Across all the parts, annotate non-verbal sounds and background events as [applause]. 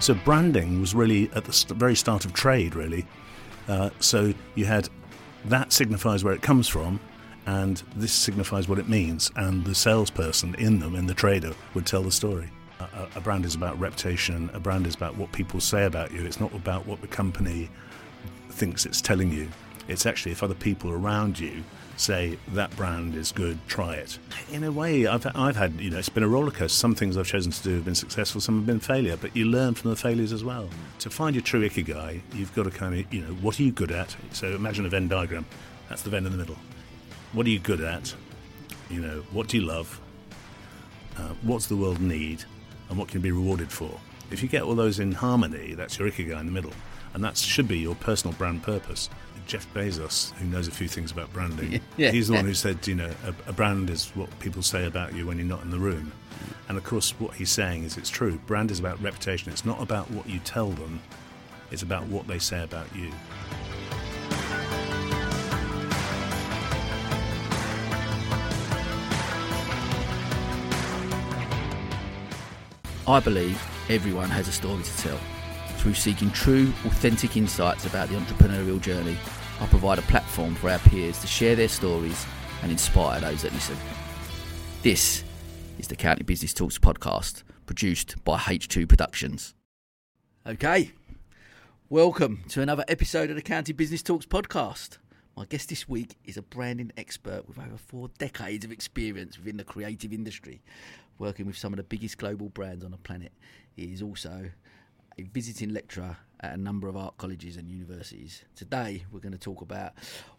So branding was really at the very start of trade, really. Uh, so you had that signifies where it comes from, and this signifies what it means, and the salesperson in them, in the trader, would tell the story. A, a brand is about reputation. A brand is about what people say about you. It's not about what the company thinks it's telling you. It's actually if other people around you say that brand is good, try it. In a way, I've, I've had, you know, it's been a rollercoaster. Some things I've chosen to do have been successful, some have been failure, but you learn from the failures as well. To find your true ikigai, you've got to kind of, you know, what are you good at? So imagine a Venn diagram. That's the Venn in the middle. What are you good at? You know, what do you love? Uh, what's the world need? And what can be rewarded for? If you get all those in harmony, that's your ikigai in the middle. And that should be your personal brand purpose. Jeff Bezos, who knows a few things about branding, [laughs] Yeah. he's the one who said, you know, a, a brand is what people say about you when you're not in the room. And of course, what he's saying is it's true. Brand is about reputation. It's not about what you tell them, it's about what they say about you. I believe everyone has a story to tell. Through seeking true, authentic insights about the entrepreneurial journey, I provide a platform for our peers to share their stories and inspire those that listen. This is the County Business Talks podcast, produced by H2 Productions. Okay, welcome to another episode of the County Business Talks podcast. My guest this week is a branding expert with over four decades of experience within the creative industry, working with some of the biggest global brands on the planet. He is also visiting lecturer at a number of art colleges and universities. Today, we're going to talk about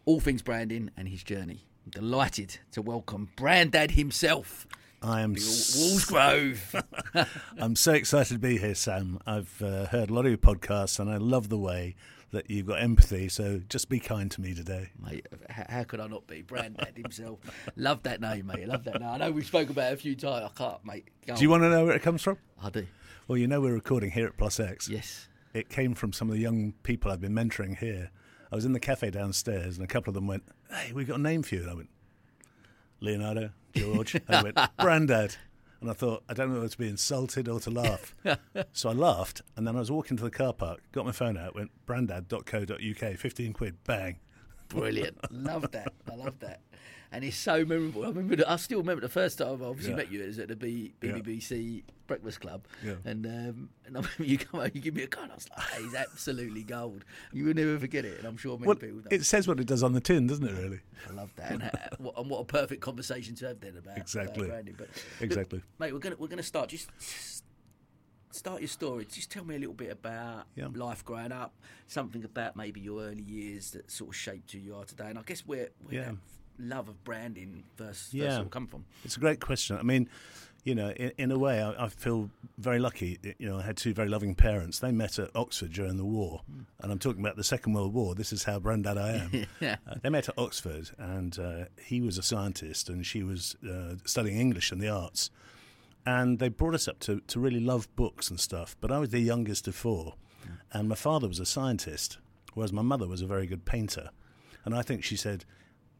all things branding and his journey. I'm delighted to welcome Brandad himself, I am Wallsgrove. [laughs] I'm so excited to be here, Sam. I've uh, heard a lot of your podcasts, and I love the way that you've got empathy. So just be kind to me today. mate. How, could I not be? Brandad himself. Love that name, mate. Love that name. I know we've spoke about it a few times. I can't, mate. Go Do you on. want to know where it comes from? I do. Well, you know we're recording here at Plus X. Yes. It came from some of the young people I've been mentoring here. I was in the cafe downstairs, and a couple of them went, "Hey, we've got a name for you." And I went, "Leonardo, George." and they went, [laughs] "Brandad." And I thought, I don't know whether to be insulted or to laugh. [laughs] so I laughed, and then I was walking to the car park, got my phone out, went brandad.co.uk, 15 quid, bang. Brilliant. [laughs] love that. I love that. And it's so memorable. I remember. I still remember the first time I obviously Yeah. met you. It was at the B, Yeah. Breakfast Club. Yeah. And um, and I remember you come out, you give me a card. I was like, hey, he's absolutely gold. You will never forget it. And I'm sure many Well, people. Don't. it says what it does on the tin, doesn't it, really? I love that. And, uh, what, and what a perfect conversation to have then about Exactly. About branding. But Exactly. Look, mate, we're gonna we're gonna start. Just start your story. Just tell me a little bit about Yeah. life growing up. Something about maybe your early years that sort of shaped who you are today. And I guess where Yeah. Love of branding first, Yeah. come from. It's a great question. I mean, you know, in, in a way, I, I feel very lucky. You know, I had two very loving parents. They met at Oxford during the war, and I'm talking about the Second World War. This is how brandad I am. [laughs] Yeah. Uh, they met at Oxford, and uh, he was a scientist, and she was uh, studying English and the arts. And they brought us up to, to really love books and stuff. But I was the youngest of four, and my father was a scientist, whereas my mother was a very good painter. And I think she said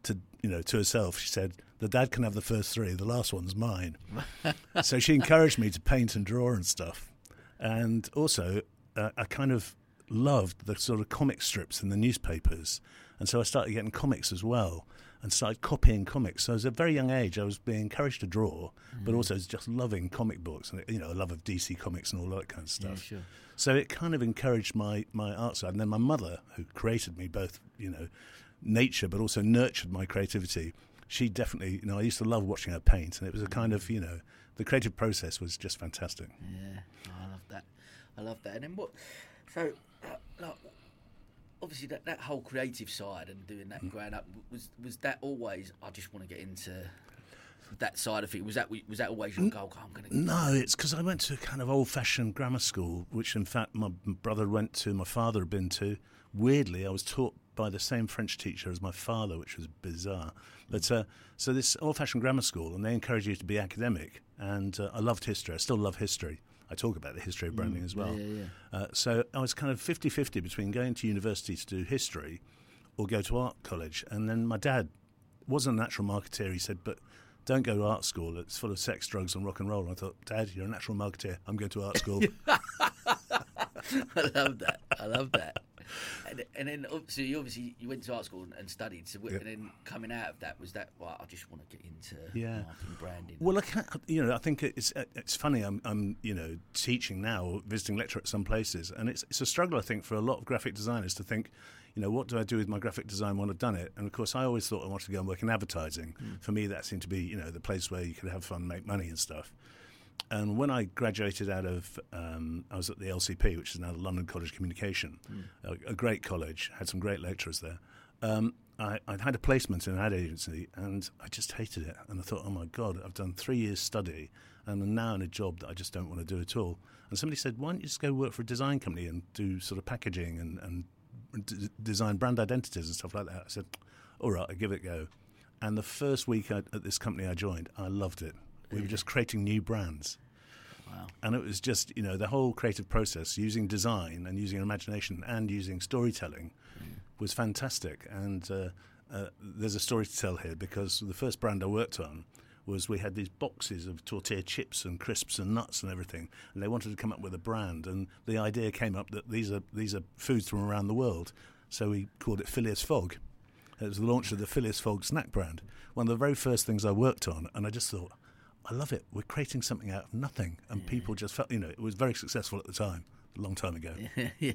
to you know to herself, she said, "The dad can have the first three. The last one's mine." [laughs] so she encouraged me to paint and draw and stuff. And also, uh, I kind of loved the sort of comic strips in the newspapers, and so I started getting comics as well, and started copying comics. So, at a very young age, I was being encouraged to draw, but also just loving comic books and you know, a love of DC comics and all that kind of stuff. sure. So it kind of encouraged my my art side, and then my mother, who created me both, you know, nature, but also nurtured my creativity. She definitely, you know, I used to love watching her paint, and it was a kind of, you know, the creative process was just fantastic. Yeah, oh, I love that. I love that. And then what? So, uh, like, obviously that, that whole creative side and doing Mm. that growing up was was that always? I just want to get into that side of it. Was that was that always your goal? I'm going to. No, it's because I went to a kind of old-fashioned grammar school, which in fact my brother went to, my father had been to. Weirdly, I was taught by the same French teacher as my father, which was bizarre. But uh, so this old-fashioned grammar school, and they encourage you to be academic. And uh, I loved history. I still love history. I talk about the history of branding as well. yeah, yeah. Uh, so I was kind of 50-50 between going to university to do history or go to art college. And then my dad wasn't a natural marketeer. He said, but don't go to art school. It's full of sex, drugs, and rock and roll. And I thought, Dad, you're a natural marketeer. I'm going to art school. [laughs] I love that. I love that. And, and then, oh, so you obviously you went to art school and, and studied. So, Yep. and then coming out of that was that. Well, I just want to get into Yeah. marketing, branding. Well, I can't, you know, I think it's it's funny. I'm, I'm you know teaching now, or visiting lecture at some places, and it's it's a struggle. I think for a lot of graphic designers to think, you know, what do I do with my graphic design when I've done it? And of course, I always thought I wanted to go and work in advertising. Hmm. For me, that seemed to be you know the place where you could have fun, make money, and stuff. And when I graduated out of, um, I was at the LCP, which is now the London College of Communication, a, a great college, had some great lecturers there. Um, I, I'd had a placement in an ad agency and I just hated it. And I thought, oh my God, I've done three years' study and I'm now in a job that I just don't want to do at all. And somebody said, why don't you just go work for a design company and do sort of packaging and, and d- design brand identities and stuff like that? I said, all right, I'll give it a go. And the first week I, at this company I joined, I loved it. We were just creating new brands. wow. And it was just, you know, the whole creative process using design and using imagination and using storytelling was fantastic. And uh, uh, there's a story to tell here because the first brand I worked on was we had these boxes of tortilla chips and crisps and nuts and everything, and they wanted to come up with a brand. And the idea came up that these are these are foods from around the world, so we called it Phileas Fogg. It was the launch of the Phileas Fogg snack brand, one of the very first things I worked on, and I just thought, I love it. We're creating something out of nothing, and people just felt, you know, it was very successful at the time, a long time ago. [laughs] yeah,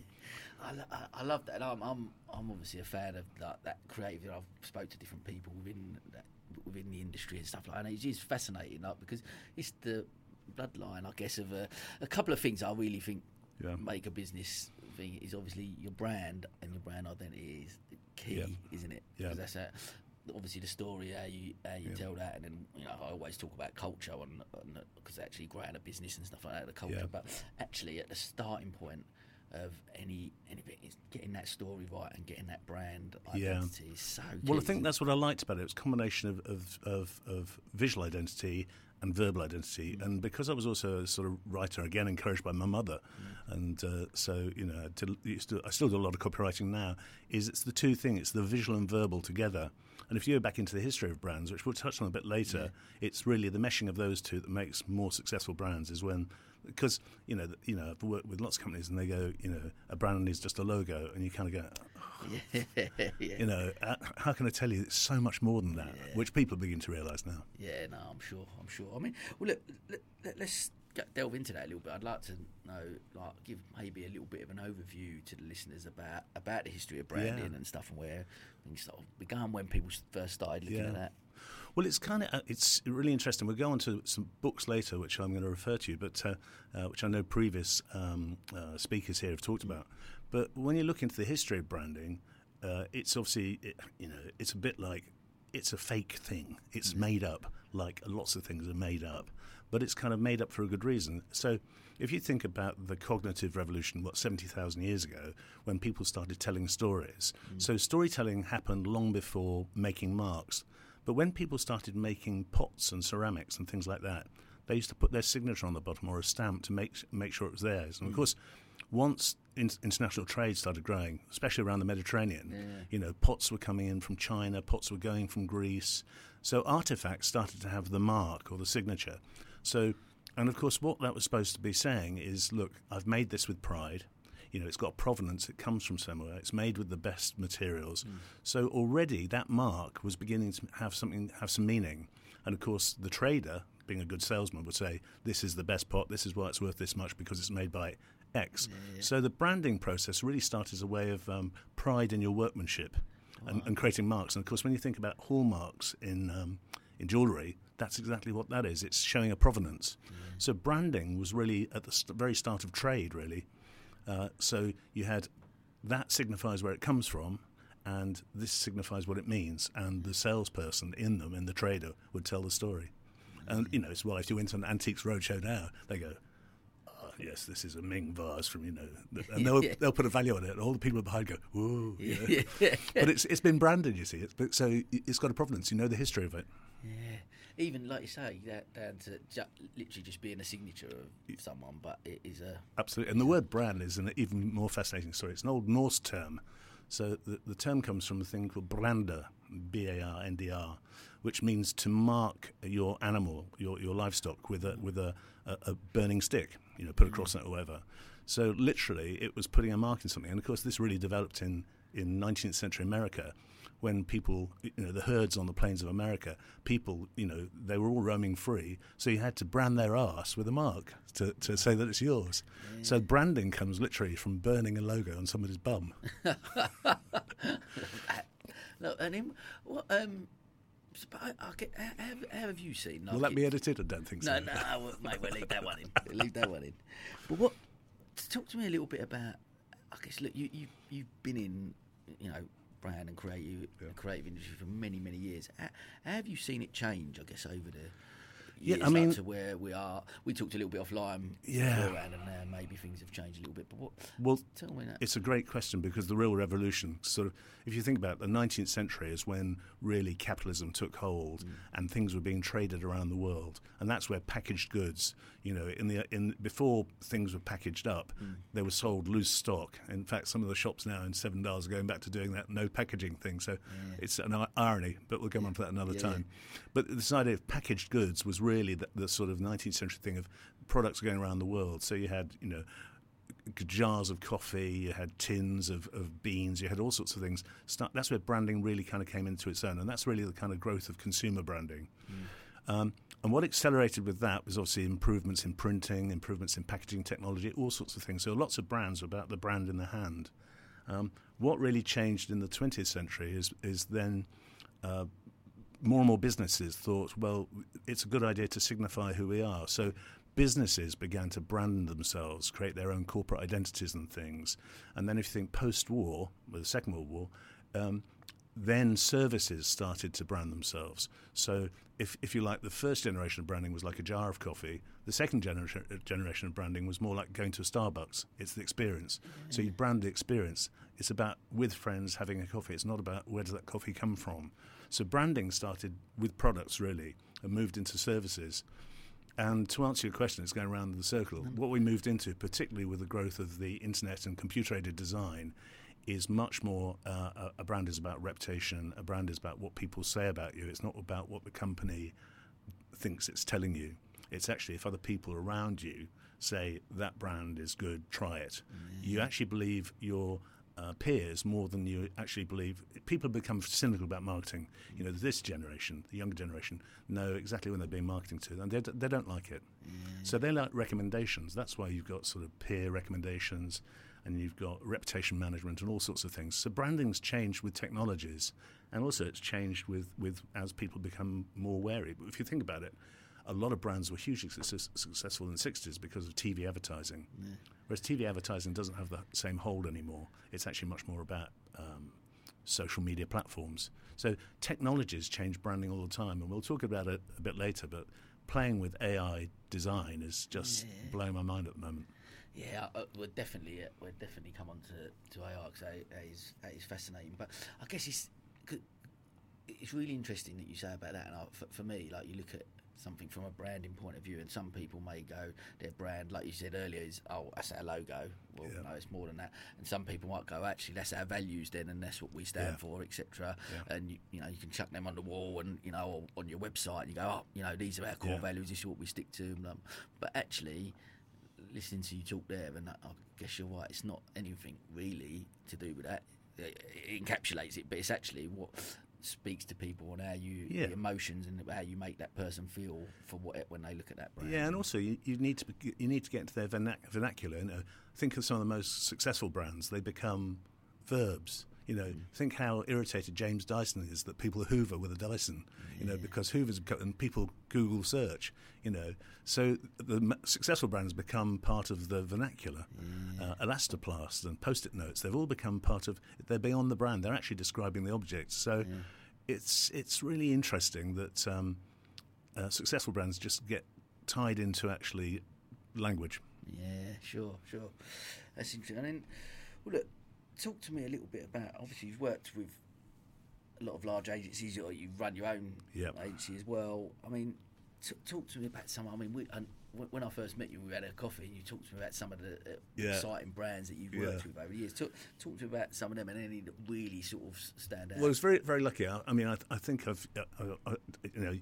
I, lo- I, love that. And I'm, I'm, I'm obviously a fan of that, that creative. I've spoke to different people within that, within the industry and stuff like that. And it is fascinating, like, because it's the bloodline, I guess, of a, a couple of things I really think Yeah. make a business thing is obviously your brand and your brand identity is key, Yeah. isn't it? Yeah. that's a, obviously the story how you how you Yeah. tell that, and then you know I always talk about culture on because actually growing a business and stuff like that, the culture. Yeah. But actually, at the starting point of any anything is getting that story right and getting that brand Yeah. identity is so. Well, I think that's what I liked about it. It was a combination of, of, of, of visual identity and verbal identity. And because I was also a sort of writer, again, encouraged by my mother, and uh, so, you know, I, did, to, I still do a lot of copywriting now, is it's the two things, it's the visual and verbal together. And if you go back into the history of brands, which we'll touch on a bit later, it's really the meshing of those two that makes more successful brands is when, because, you know, you know, I've worked with lots of companies and they go, you know, a brand is just a logo, and you kind of go, [laughs] yeah, you know, uh, how can I tell you? It's so much more than that, which people begin to realise now. Yeah, no, I'm sure. I'm sure. I mean, well, look, let, us delve into that a little bit. I'd like to know, like, give maybe a little bit of an overview to the listeners about about the history of branding Yeah. and stuff, and where things sort of began when people first started looking Yeah. at that. Well, it's kind of uh, it's really interesting. We'll go on to some books later, which I'm going to refer to, but uh, uh, which I know previous um, uh, speakers here have talked about. But when you look into the history of branding, uh, it's obviously it, you know it's a bit like it's a fake thing. It's made up, like lots of things are made up, but it's kind of made up for a good reason. So, if you think about the cognitive revolution, what seventy thousand years ago, when people started telling stories, mm. so storytelling happened long before making marks. But when people started making pots and ceramics and things like that, they used to put their signature on the bottom or a stamp to make make sure it was theirs. And of mm. course, once in, international trade started growing, especially around the Mediterranean, you know, pots were coming in from China, pots were going from Greece. So artifacts started to have the mark or the signature. So, and of course, what that was supposed to be saying is, look, I've made this with pride. You know, it's got provenance. It comes from somewhere. It's made with the best materials. So already that mark was beginning to have something, have some meaning. And of course, the trader, being a good salesman, would say, "This is the best pot. This is why it's worth this much because it's made by X." So the branding process really started as a way of um, pride in your workmanship and, and creating marks. And of course, when you think about hallmarks in um, in jewellery, that's exactly what that is. It's showing a provenance. So branding was really at the st- very start of trade, really. Uh, so you had that signifies where it comes from, and this signifies what it means. And the salesperson in them, in the trader, would tell the story. And you know, it's well, if you went to an antiques roadshow now, they go, oh, "Yes, this is a Ming vase from you know," and they'll [laughs] they'll put a value on it, and all the people behind go, "Whoa!" you [laughs] know. Yeah. but it's it's been branded, you see. It's, so it's got a provenance. You know the history of it. Yeah, even like you say, that down to ju- literally just being a signature of someone, but it is a Absolutely. And the word brand is an even more fascinating story. It's an old Norse term. So the, the term comes from a thing called brander, B A R N D R, which means to mark your animal, your, your livestock, with a with a, a, a burning stick, you know, put across mm. it or whatever. So literally, it was putting a mark in something. And of course, this really developed in, in 19th century America when people, you know, the herds on the plains of America, people, you know, they were all roaming free. So you had to brand their ass with a mark to, to say that it's yours. Yeah. So branding comes literally from burning a logo on somebody's bum. [laughs] [laughs] no, and him, what, um, I, I get, have, have, you seen? Will that be edited? I don't think so. No, no, mate, we'll leave that one in. [laughs] leave that one in. But what? Talk to me a little bit about. I guess look, you you you've been in, you know, brand and creative yeah. creative industry for many many years. How, how, have you seen it change? I guess over the yeah, I mean, to where we are. We talked a little bit offline, yeah, and now maybe things have changed a little bit. But what? Well, tell me that. It's a great question because the real revolution, sort of, if you think about it, the 19th century, is when really capitalism took hold mm. and things were being traded around the world, and that's where packaged goods, you know, in the in before things were packaged up, mm. they were sold loose stock. In fact, some of the shops now in Seven Dials are going back to doing that no packaging thing. So yeah. it's an irony, but we'll come on for that another yeah, time. Yeah. But this idea of packaged goods was really the, the sort of 19th century thing of products going around the world. So you had, you know, jars of coffee, you had tins of, of beans, you had all sorts of things. That's where branding really kind of came into its own, and that's really the kind of growth of consumer branding. Mm. Um, and what accelerated with that was obviously improvements in printing, improvements in packaging technology, all sorts of things. So lots of brands were about the brand in the hand. Um, what really changed in the 20th century is is then uh, more and more businesses thought, well, it's a good idea to signify who we are. So businesses began to brand themselves, create their own corporate identities and things. And then if you think post-war, with the Second World War, um, then services started to brand themselves. So, if, if you like, the first generation of branding was like a jar of coffee. The second generation, generation of branding was more like going to a Starbucks. It's the experience. Mm-hmm. So, you brand the experience. It's about with friends having a coffee. It's not about where does that coffee come from. So, branding started with products really and moved into services. And to answer your question, it's going around the circle. Mm-hmm. What we moved into, particularly with the growth of the internet and computer aided design, is much more uh, a brand is about reputation. A brand is about what people say about you. It's not about what the company thinks it's telling you. It's actually if other people around you say that brand is good, try it. Mm-hmm. You actually believe your uh, peers more than you actually believe. People become cynical about marketing. You know, this generation, the younger generation, know exactly when they're being marketed to, and they, they don't like it. Mm. So they like recommendations. That's why you've got sort of peer recommendations, and you've got reputation management and all sorts of things. So branding's changed with technologies, and also it's changed with, with as people become more wary. But if you think about it, a lot of brands were hugely success, successful in the 60s because of TV advertising. Yeah. Whereas TV advertising doesn't have the same hold anymore. It's actually much more about um, social media platforms. So technologies change branding all the time, and we'll talk about it a bit later, but playing with AI design is just yeah. blowing my mind at the moment. Yeah, uh, we'll definitely uh, we'll definitely come on to, to AI because that is, that is fascinating. But I guess it's it's really interesting that you say about that. And I, for, for, me, like you look at something from a branding point of view, and some people may go their brand, like you said earlier, is oh that's our logo. Well, yeah. no, it's more than that. And some people might go actually that's our values then, and that's what we stand yeah. for, etc. Yeah. And you, you, know you can chuck them on the wall and you know on your website, and you go oh you know these are our core values. This is what we stick to. Um, but actually listening to you talk there, and uh, I guess you're right. It's not anything really to do with that. It encapsulates it, but it's actually what speaks to people and how you yeah. emotions and how you make that person feel for what when they look at that brand. Yeah, and also you, you need to you need to get into their vernacular. You uh, know, think of some of the most successful brands; they become verbs. You know, mm. think how irritated James Dyson is that people Hoover with a Dyson. Yeah. You know, because Hoover's and people Google search. You know, so the successful brands become part of the vernacular. Yeah. Uh, Elastoplast and Post-it notes. They've all become part of. They're beyond the brand. They're actually describing the object. So yeah. it's it's really interesting that um, uh, successful brands just get tied into actually language. Yeah, sure, sure. That's interesting. And then, well, look, talk to me a little bit about. Obviously, you've worked with a lot of large agencies, or you run your own yep. agency as well. I mean, t- talk to me about some. I mean, we, and when I first met you, we had a coffee, and you talked to me about some of the uh, yeah. exciting brands that you've worked yeah. with over the years. Talk, talk to me about some of them and any that really sort of stand out. Well, I was very, very lucky. I, I mean, I, I think I've, uh, I, you know,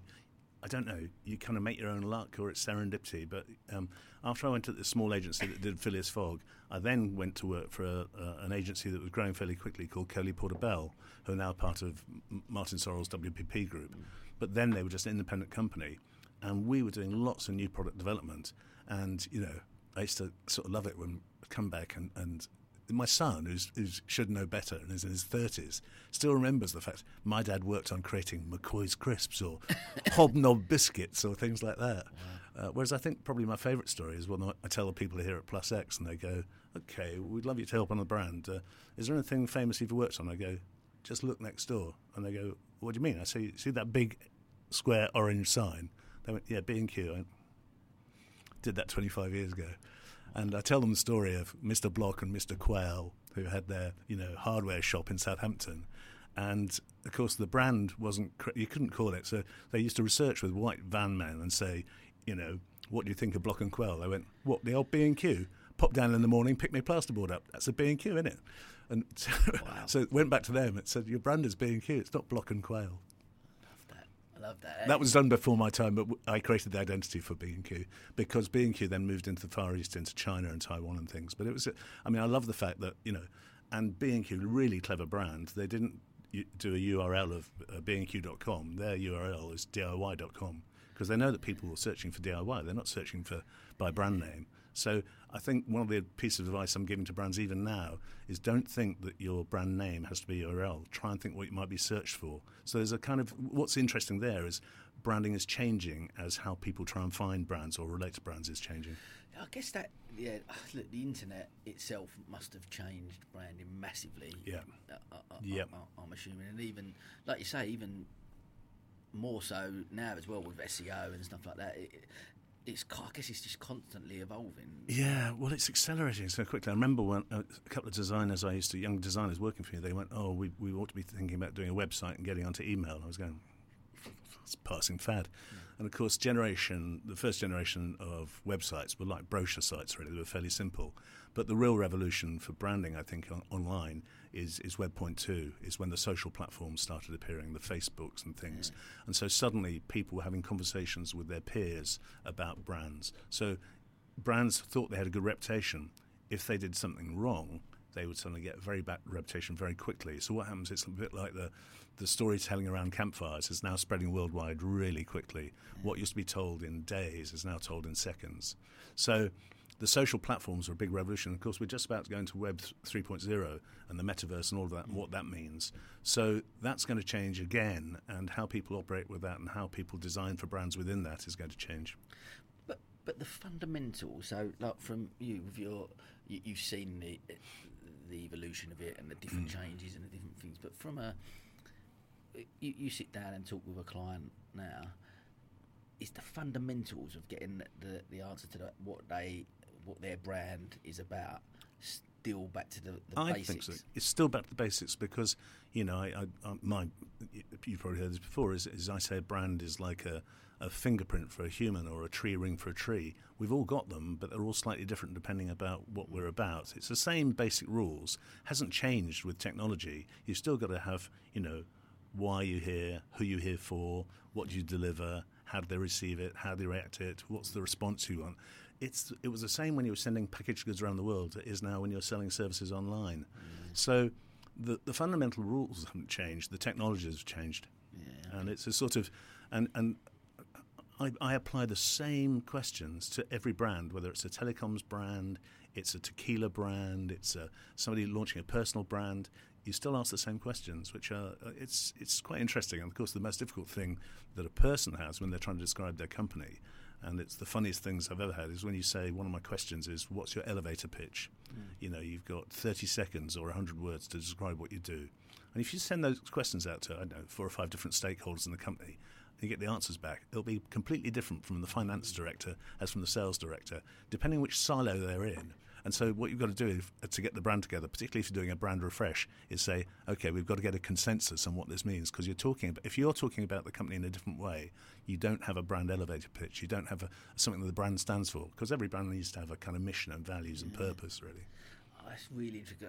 I don't know. You kind of make your own luck, or it's serendipity. But um, after I went to the small agency that did Phileas Fogg, I then went to work for a, uh, an agency that was growing fairly quickly called Coley Porter Bell, who are now part of Martin Sorrell's WPP group. But then they were just an independent company, and we were doing lots of new product development. And you know, I used to sort of love it when I come back and, and my son, who's, who should know better and is in his 30s, still remembers the fact my dad worked on creating McCoy's crisps or [laughs] hobnob biscuits or things like that. Wow. Uh, whereas I think probably my favourite story is when I tell the people here at Plus X and they go, okay, we'd love you to help on the brand. Uh, is there anything famous you've worked on? I go, just look next door. And they go, what do you mean? I say, see that big square orange sign? They went, yeah, B&Q. I did that 25 years ago. And I tell them the story of Mr. Block and Mr. Quayle, who had their you know hardware shop in Southampton. And of course, the brand wasn't, you couldn't call it. So they used to research with white van men and say, you know, what do you think of Block and Quayle? They went, what, the old B&Q? Pop down in the morning, pick my plasterboard up. That's a B&Q, isn't it? And so, [laughs] wow. so went back to them. It said, your brand is B&Q. It's not Block and Quayle love that. That was done before my time, but I created the identity for B&Q because B&Q then moved into the Far East, into China and Taiwan and things. But it was, I mean, I love the fact that, you know, and B&Q, really clever brand, they didn't do a URL of uh, B&Q.com. Their URL is DIY.com because they know that people are searching for DIY. They're not searching for by brand name. So I think one of the pieces of advice I'm giving to brands even now is don't think that your brand name has to be URL. Try and think what you might be searched for. So there's a kind of what's interesting there is branding is changing as how people try and find brands or relate to brands is changing. I guess that yeah, [sighs] look, the internet itself must have changed branding massively. Yeah, uh, uh yeah. I'm assuming, and even like you say, even more so now as well with SEO and stuff like that. It, it's I guess it's just constantly evolving. Yeah, well, it's accelerating so quickly. I remember when uh, a couple of designers I used to, young designers working for me, they went, "Oh, we we ought to be thinking about doing a website and getting onto email." And I was going, it's passing fad. Yeah. And of course, generation, the first generation of websites were like brochure sites, really. They were fairly simple. But the real revolution for branding, I think, on, online is, is Web Point 2, is when the social platforms started appearing, the Facebooks and things. Yeah. And so suddenly people were having conversations with their peers about brands. So brands thought they had a good reputation. If they did something wrong, they would suddenly get a very bad reputation very quickly. So what happens? It's a bit like the the storytelling around campfires is now spreading worldwide really quickly. Mm. What used to be told in days is now told in seconds. So the social platforms are a big revolution. Of course, we're just about to go into Web 3.0 and the metaverse and all of that, and what that means. So that's going to change again, and how people operate with that and how people design for brands within that is going to change. But but the fundamentals. So, like from you, with your, you, have seen the the evolution of it and the different mm. changes and the different things. But from a, you, you sit down and talk with a client now. It's the fundamentals of getting the the answer to what they what their brand is about still back to the, the I basics? think so. It's still back to the basics because you know, I, I, uh, my you've probably heard this before. Is, is I say a brand is like a, a fingerprint for a human or a tree ring for a tree. We've all got them, but they're all slightly different depending about what we're about. It's the same basic rules. Hasn't changed with technology. You've still got to have you know why you're here, who you're here for, what do you deliver, how do they receive it, how do they react to it, what's the response you want it's it was the same when you were sending packaged goods around the world. It is now when you're selling services online. Mm. So the the fundamental rules haven't changed. The technology has changed, yeah. and it's a sort of and and. I, I, apply the same questions to every brand, whether it's a telecoms brand, it's a tequila brand, it's a, somebody launching a personal brand. You still ask the same questions, which are uh, it's it's quite interesting. And of course, the most difficult thing that a person has when they're trying to describe their company and it's the funniest things I've ever had is when you say one of my questions is what's your elevator pitch? Mm. You know, you've got 30 seconds or 100 words to describe what you do. And if you send those questions out to, I don't know, four or five different stakeholders in the company, and you get the answers back, it'll be completely different from the finance director as from the sales director, depending which silo they're in. And so, what you've got to do to get the brand together, particularly if you're doing a brand refresh, is say, okay, we've got to get a consensus on what this means. Because you're talking, about, if you're talking about the company in a different way, you don't have a brand elevator pitch. You don't have a, something that the brand stands for. Because every brand needs to have a kind of mission and values and purpose, really. Oh, that's really interesting.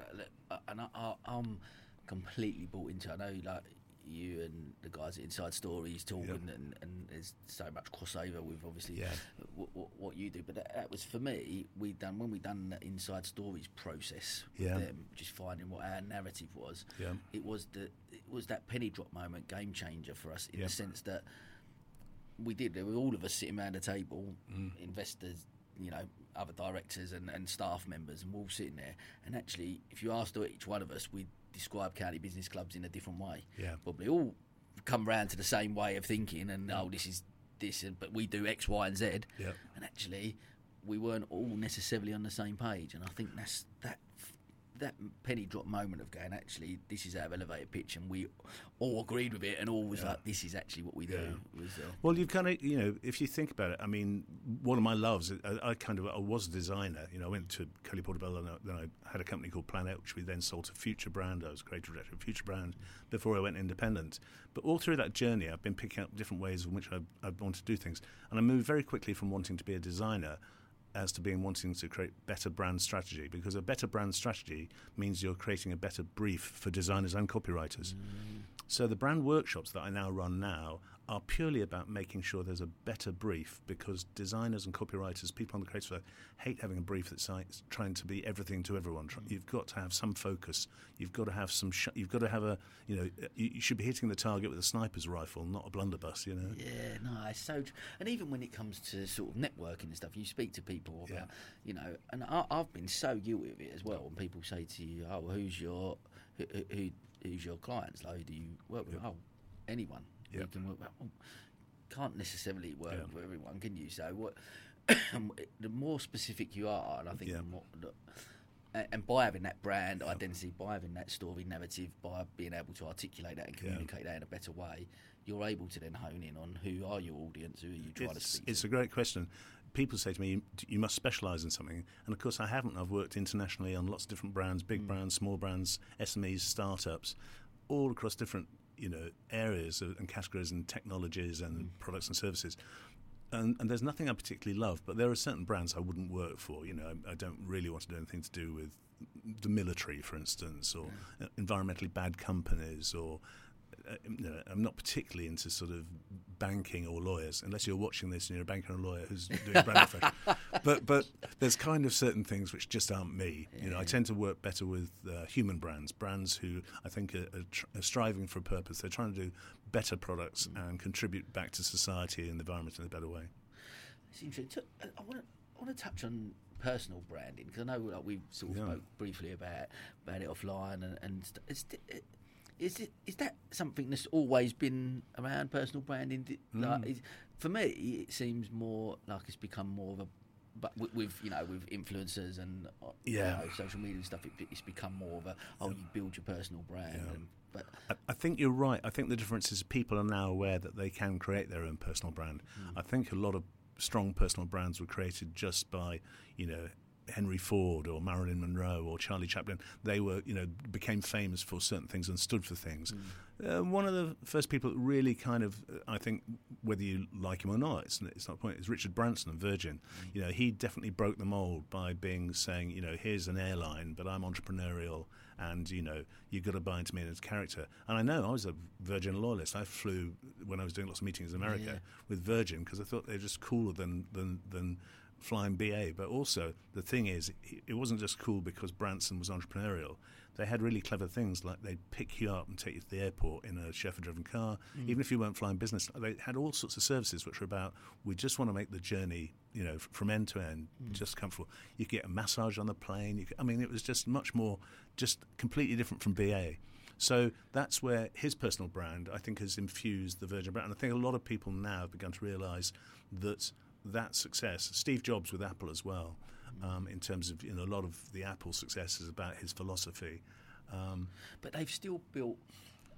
Uh, and I, am completely bought into. I know, like you and the guys at Inside Stories talking, and, and there's so much crossover with obviously Yeah. w- w- what you do. But that, that was for me. We done when we done the Inside Stories process with Yeah. them, just finding what our narrative was. Yeah. It was the it was that penny drop moment, game changer for us in the sense that we did. There were all of us sitting around a table, Mm. investors, you know, other directors and, and staff members, and we're all sitting there. And actually, if you asked each one of us, we describe county business clubs in a different way. Yeah. But we all come round to the same way of thinking, and oh, this is this, and, but we do X, Y, and Z. Yeah. And actually, we weren't all necessarily on the same page. And I think that's that that penny drop moment of going, actually, this is our elevator pitch, and we all agreed with it, and all was like, this is actually what we do. Yeah. Was, uh, Well, you've kind of, you know, if you think about it, I mean, one of my loves, I, I kind of, I was a designer. You know, I went to Coley Porter Bell, and I- then I had a company called Planet, which we then sold to Future Brand. I was creative director of Future Brand before I went independent. But all through that journey, I've been picking up different ways in which I, I want to do things. And I moved very quickly from wanting to be a designer as to being wanting to create better brand strategy because a better brand strategy means you're creating a better brief for designers and copywriters. Mm. So the brand workshops that I now run now are purely about making sure there's a better brief because designers and copywriters, people on the creative side, hate having a brief that's like trying to be everything to everyone. You've got to have some focus. You've got to have some. Sh- you've got to have a. You know, you, should be hitting the target with a sniper's rifle, not a blunderbuss. You know. Yeah, no, it's so. Tr- and even when it comes to sort of networking and stuff, you speak to people about, Yeah. you know, and I, I've been so guilty of it as well. When people say to you, "Oh, well, who's your who, who- who who's your clients? Like, who do you work with?" Oh, anyone. You Yeah. can work. Well, can't necessarily work Yeah. with everyone, can you? So what? [coughs] the more specific you are, and I think Yeah. the more. The, and by having that brand identity, by having that story narrative, by being able to articulate that and Yeah. communicate that in a better way, you're able to then hone in on who are your audience, who are you trying to It's, speak it's to. a great question. People say to me, you must specialise in something. And of course, I haven't. I've worked internationally on lots of different brands, big Mm. brands, small brands, SMEs, startups, all across different you know areas and categories and technologies and Mm. products and services. And, and there's nothing I particularly love, but there are certain brands I wouldn't work for. You know, I, I don't really want to do anything to do with the military, for instance, or uh, environmentally bad companies, or I'm not particularly into sort of banking or lawyers, unless you're watching this and you're a banker and a lawyer who's doing brand. [laughs] But but there's kind of certain things which just aren't me. You know, I tend to work better with uh, human brands, brands who I think are, are, tr- are striving for a purpose. They're trying to do better products and contribute back to society and the environment in a better way. It's interesting. So, uh, I want to I want to touch on personal branding because I know like we sort of Yeah. spoke briefly about about it offline and and st- is it is that something that's always been around personal branding? Like, Mm. is, for me, it seems more like it's become more of a but with, with you know with influencers and uh, you Yeah. know, social media and stuff, it, it's become more of a oh you build your personal brand. Yeah. And, but I, I think you're right. I think the difference is people are now aware that they can create their own personal brand. I think a lot of strong personal brands were created just by, you know, Henry Ford or Marilyn Monroe or Charlie Chaplin. They were, you know, became famous for certain things and stood for things. Uh, one of the first people that really kind of, uh, I think, whether you like him or not, it's, it's not the point. Is Richard Branson of Virgin. You know, he definitely broke the mold by being saying, you know, here's an airline, but I'm entrepreneurial, and you know, you've got to buy into me as a character. And I know I was a Virgin loyalist. I flew when I was doing lots of meetings in America Yeah. with Virgin because I thought they're just cooler than than than flying BA. But also the thing is, it wasn't just cool because Branson was entrepreneurial. They had really clever things like they'd pick you up and take you to the airport in a chauffeur-driven car, mm. even if you weren't flying business. They had all sorts of services which were about we just want to make the journey, you know, from end to end mm. just comfortable. You could get a massage on the plane. You could, I mean, it was just much more, just completely different from BA. So that's where his personal brand, I think, has infused the Virgin brand. And I think a lot of people now have begun to realise that that success, Steve Jobs with Apple as well, um, in terms of you know a lot of the Apple success is about his philosophy. Um, but they've still built.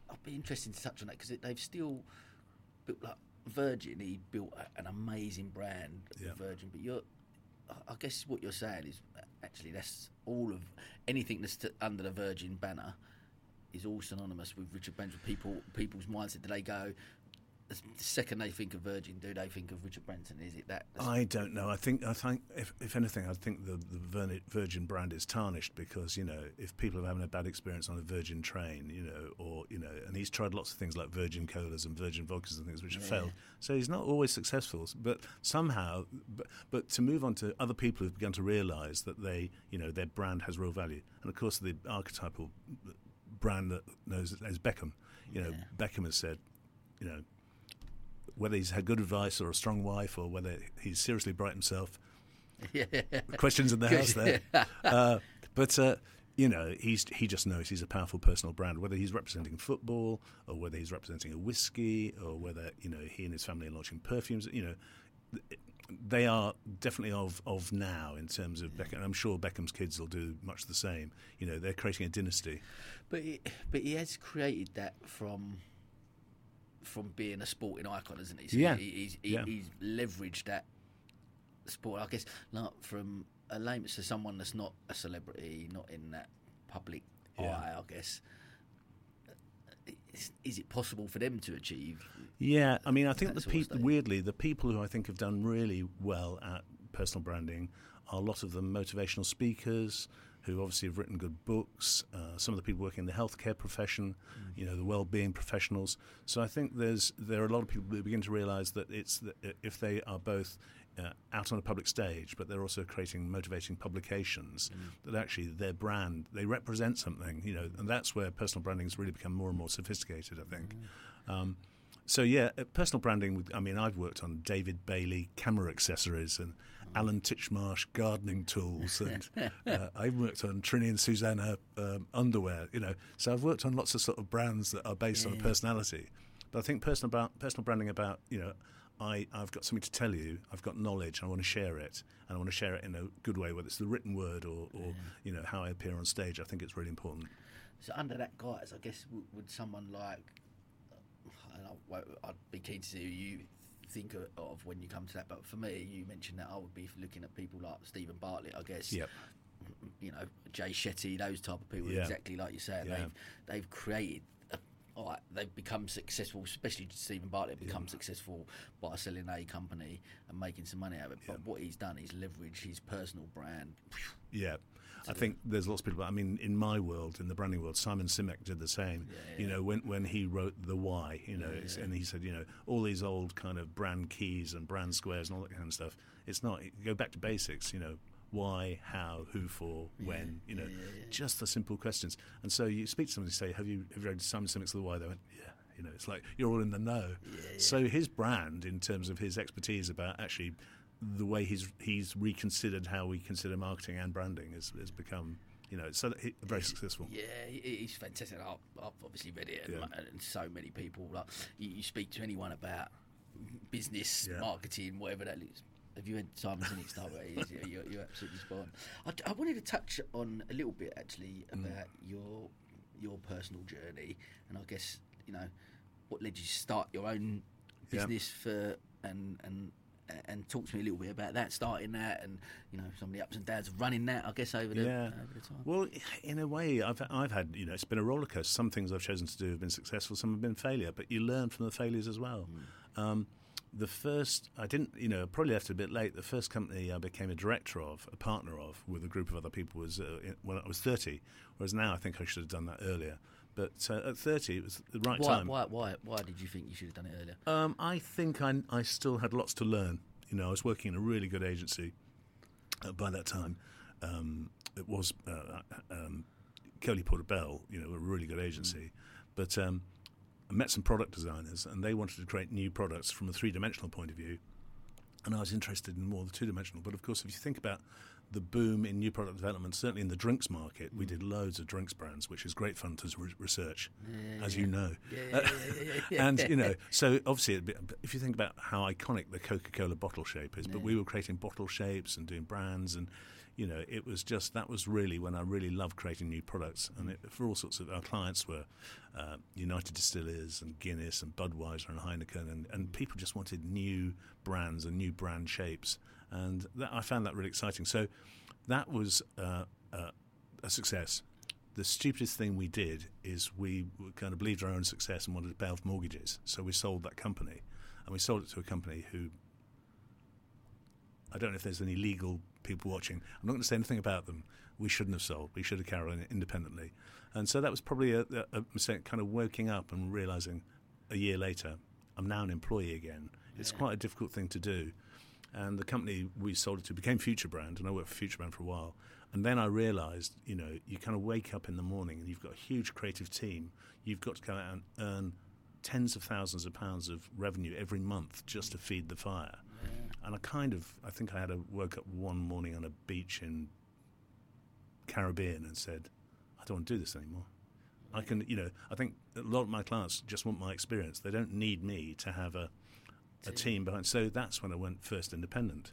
I'd be interested to touch on that because they've still built like Virgin. He built an amazing brand, Yeah. Virgin. But you're, I- guess what you're saying is actually that's all of anything that's t- under the Virgin banner is all synonymous with Richard Branson. People, people's mindset. Do they go? The second they think of Virgin, do they think of Richard Branson? Is it that? I don't know. I think I think if, if anything, I think the the Virgin brand is tarnished because you know if people are having a bad experience on a Virgin train, you know, or you know, and he's tried lots of things like Virgin colas and Virgin vodkas and things which have yeah. failed. So he's not always successful. But somehow, but, but to move on to other people who've begun to realise that they, you know, their brand has real value, and of course the archetypal brand that knows as Beckham. You know, yeah. Beckham has said, you know whether he's had good advice or a strong wife or whether he's seriously bright himself. Yeah. [laughs] Questions in the house there. [laughs] Uh, but, uh, you know, he's, he just knows he's a powerful personal brand, whether he's representing football or whether he's representing a whiskey or whether, you know, he and his family are launching perfumes, you know, they are definitely of, of now in terms of Beckham. I'm sure Beckham's kids will do much the same. You know, they're creating a dynasty. But he, but he has created that from from being a sporting icon, isn't he? So yeah. He, he's, he, yeah. he's leveraged that sport. I guess like from a layman to someone that's not a celebrity, not in that public yeah. eye. I guess. Is, is, it possible for them to achieve? Yeah, I mean, I think the people, weirdly, the people who I think have done really well at personal branding are a lot of them motivational speakers, who obviously have written good books. Uh, some of the people working in the healthcare profession, mm. you know, the well-being professionals. So I think there's there are a lot of people who begin to realise that it's if they are both uh, out on a public stage, but they're also creating motivating publications mm. that actually their brand they represent something, you know, and that's where personal branding has really become more and more sophisticated. I think. Mm. Um, so yeah, uh, personal branding. I mean, I've worked on David Bailey camera accessories and Alan Titchmarsh gardening tools, [laughs] and uh, I've worked on Trinny and Susannah um, underwear. You know, so I've worked on lots of sort of brands that are based yeah. on a personality. But I think personal about personal branding about you know. I, I've got something to tell you. I've got knowledge. I want to share it, and I want to share it in a good way, whether it's the written word or, or yeah. you know how I appear on stage. I think it's really important. So under that guise, I guess would someone like I'd be keen to see who you think of when you come to that. But for me, you mentioned that I would be looking at people like Stephen Bartlett, I guess. Yep. You know, Jay Shetty, those type of people, exactly like you said. Yeah. They've they've created all right, they've become successful, especially Stephen Bartlett, become yeah. successful by selling a company and making some money out of it. But what he's done is leverage his personal brand. Yeah, I think there's lots of people. I mean, in my world, in the branding world, Simon Sinek did the same. Yeah, you know, when when he wrote the Why, you know, and he said, you know, all these old kind of brand keys and brand squares and all that kind of stuff. It's not. Go back to basics. You know, why, how, who for, when, you know, yeah, yeah, yeah. just the simple questions. And so you speak to somebody and say, have you, have you read Simon Sinek's The Why? They went, yeah. You know, it's like you're all in the know. So his brand, in terms of his expertise about actually the way he's he's reconsidered how we consider marketing and branding has, has become you know, so very successful. Yeah, he's fantastic. I've, I've obviously read it, and, yeah. and, so many people. Like you, you, speak to anyone about business, yeah. marketing, whatever that is, have you had Simon Sinek stuff? you're, you're, absolutely spot on. I, I, wanted to touch on a little bit actually mm. about mm. your your personal journey, and I guess you know what led you to start your own business yep. for and and and talk to me a little bit about that, starting that, and you know some of the ups and downs of running that. I guess over the yeah. over the time. Well, in a way, I've I've had you know it's been a rollercoaster. Some things I've chosen to do have been successful, some have been failure, but you learn from the failures as well. Mm. Um, the first, I didn't, you know, probably left a bit late. The first company I became a director of, a partner of, with a group of other people was uh, when I was 30, whereas now I think I should have done that earlier. But uh, at 30, it was the right why, time. Why, why, why did you think you should have done it earlier? Um, I think I, I still had lots to learn. You know, I was working in a really good agency uh, by that time. Um, it was uh, um, Coley Porter Bell, you know, a really good agency. Mm. But um, I met some product designers, and they wanted to create new products from a three dimensional point of view. And I was interested in more the two dimensional. But of course, if you think about the boom in new product development, certainly in the drinks market, we mm. did loads of drinks brands, which is great fun to re- research, yeah, as you know. Uh, yeah, yeah, and you know, [laughs] so obviously, if you think about how iconic the Coca-Cola bottle shape is, but we were creating bottle shapes and doing brands, and you know, it was just that was really when I really loved creating new products, and mm. it, for all sorts of our clients were uh, United Distillers and Guinness and Budweiser and Heineken, and, and people just wanted new brands and new brand shapes and that, I found that really exciting. So that was uh, uh, a success. the stupidest thing we did is we kind of believed our own success and wanted to pay off mortgages. So we sold that company, and we sold it to a company who I don't know if there's any legal people watching. I'm not going to say anything about them. We shouldn't have sold. We should have carried on independently. And so that was probably a, a, mistake, kind of waking up and realizing a year later, I'm now an employee again. It's quite a difficult thing to do. And the company we sold it to became Future Brand, and I worked for Future Brand for a while. And then I realized, you know, you kind of wake up in the morning and you've got a huge creative team. You've got to go out and earn tens of thousands of pounds of revenue every month just to feed the fire. And I kind of, I think I had a woke up one morning on a beach in Caribbean and said, I don't want to do this anymore. I can, you know, I think a lot of my clients just want my experience. They don't need me to have a, a team behind. So that's when I went first independent.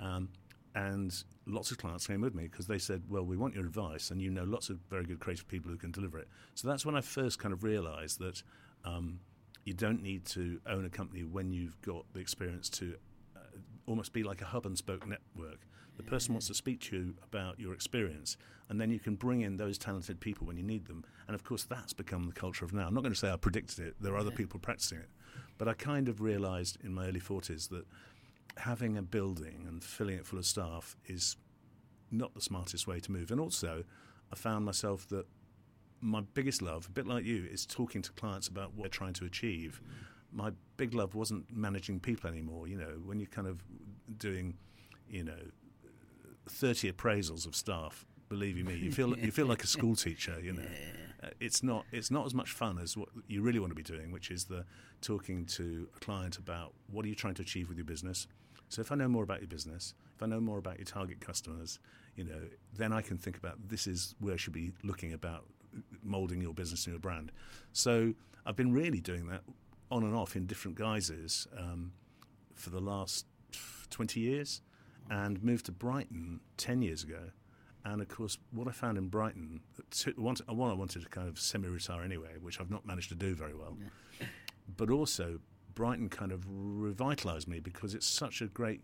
Um, and lots of clients came with me because they said, "Well, we want your advice, and you know lots of very good creative people who can deliver it." So that's when I first kind of realised that um, you don't need to own a company when you've got the experience to uh, almost be like a hub and spoke network. The person wants to speak to you about your experience, and then you can bring in those talented people when you need them. And of course, that's become the culture of now. I'm not going to say I predicted it, there are other people practicing it. But I kind of realized in my early 40s that having a building and filling it full of staff is not the smartest way to move. And also, I found myself that my biggest love, a bit like you, is talking to clients about what they're trying to achieve. My big love wasn't managing people anymore. You know, when you're kind of doing, you know, 30 appraisals of staff, believe you me, you feel you feel like a school [laughs] teacher. You know, yeah. uh, it's not it's not as much fun as what you really want to be doing, which is the talking to a client about what are you trying to achieve with your business. So if I know more about your business, if I know more about your target customers, you know, then I can think about this is where I should be looking about molding your business and your brand. So I've been really doing that on and off in different guises um, for the last 20 years and moved to Brighton 10 years ago. And of course, what I found in Brighton, one, I wanted to kind of semi retire anyway, which I've not managed to do very well. but also, Brighton kind of revitalized me because it's such a great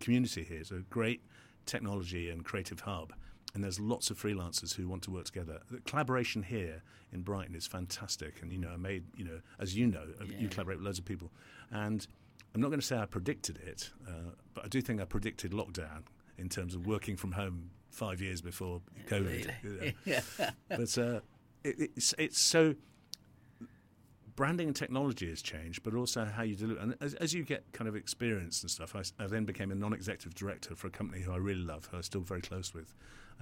community here. It's a great technology and creative hub and there's lots of freelancers who want to work together. The collaboration here in Brighton is fantastic, and you know, I made you know, as you know, yeah. you collaborate with loads of people, and I'm not going to say I predicted it, uh, but I do think I predicted lockdown in terms of working from home five years before COVID. Really? You [laughs] know. But uh, it, it's it's so branding and technology has changed, but also how you deliver. And as, as you get kind of experience and stuff, I, I, then became a non-executive director for a company who I really love, who I'm still very close with,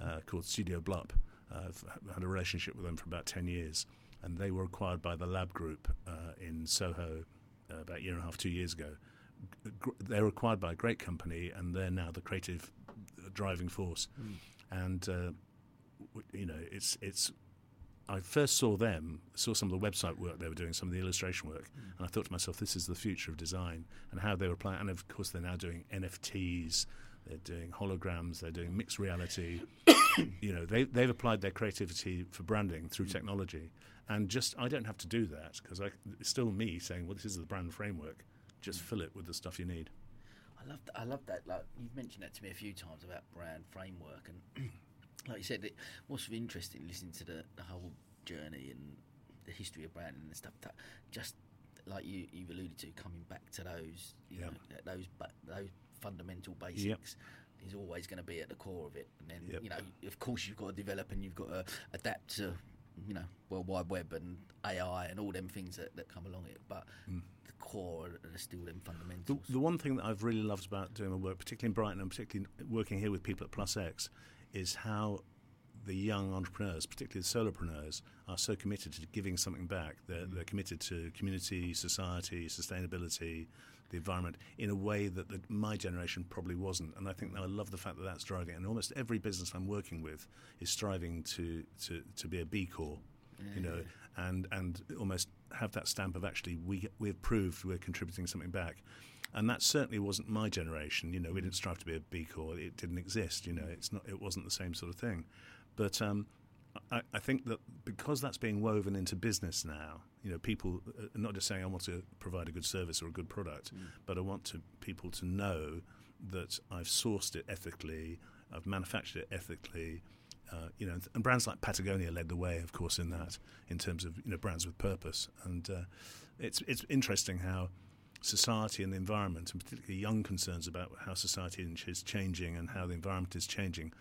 uh, called Studio Blup. Uh, I've had a relationship with them for about 10 years, and they were acquired by the Lab Group uh, in Soho uh, about a year and a half, two years ago. They were acquired by a great company, and they're now the creative driving force. Mm. And uh, you know, it's it's I first saw them, saw some of the website work they were doing, some of the illustration work, mm. and I thought to myself, this is the future of design and how they were applying. And of course, they're now doing NFTs, they're doing holograms, they're doing mixed reality. [coughs] you know, they, they've applied their creativity for branding through mm. technology. And just, I don't have to do that because it's still me saying, well, this is the brand framework. Just mm. fill it with the stuff you need. I love that. I love that. Like you've mentioned that to me a few times about brand framework and [clears throat] like you said, it was interesting listening to the, the whole journey and the history of branding and stuff. That just like you you've alluded to, coming back to those you know those those fundamental basics. Yep. Is always going to be at the core of it, and then yep. you know, of course, you've got to develop and you've got to adapt to you know, World Wide Web and AI and all them things that, that come along it. But mm. the core are still them fundamentals. The, the, one thing that I've really loved about doing my work, particularly in Brighton and particularly working here with people at Plus X, is how the young entrepreneurs, particularly the solopreneurs, are so committed to giving something back. They're, they're, committed to community, society, sustainability, the environment in a way that the, my generation probably wasn't. And I think I love the fact that that's driving. It. And almost every business I'm working with is striving to to, to be a B Corp. You know, and and almost have that stamp of actually we we've proved we're contributing something back and that certainly wasn't my generation. You know, we didn't strive to be a B Corp; it didn't exist. You know, it's not, it wasn't the same sort of thing. But um, I, I, think that because that's being woven into business now, you know, people are not just saying I want to provide a good service or a good product, mm. but I want to, people to know that I've sourced it ethically, I've manufactured it ethically, Uh, you know, and brands like Patagonia led the way, of course, in that, in terms of you know brands with purpose. And uh, it's it's interesting how society and the environment, and particularly young concerns about how society is changing and how the environment is changing,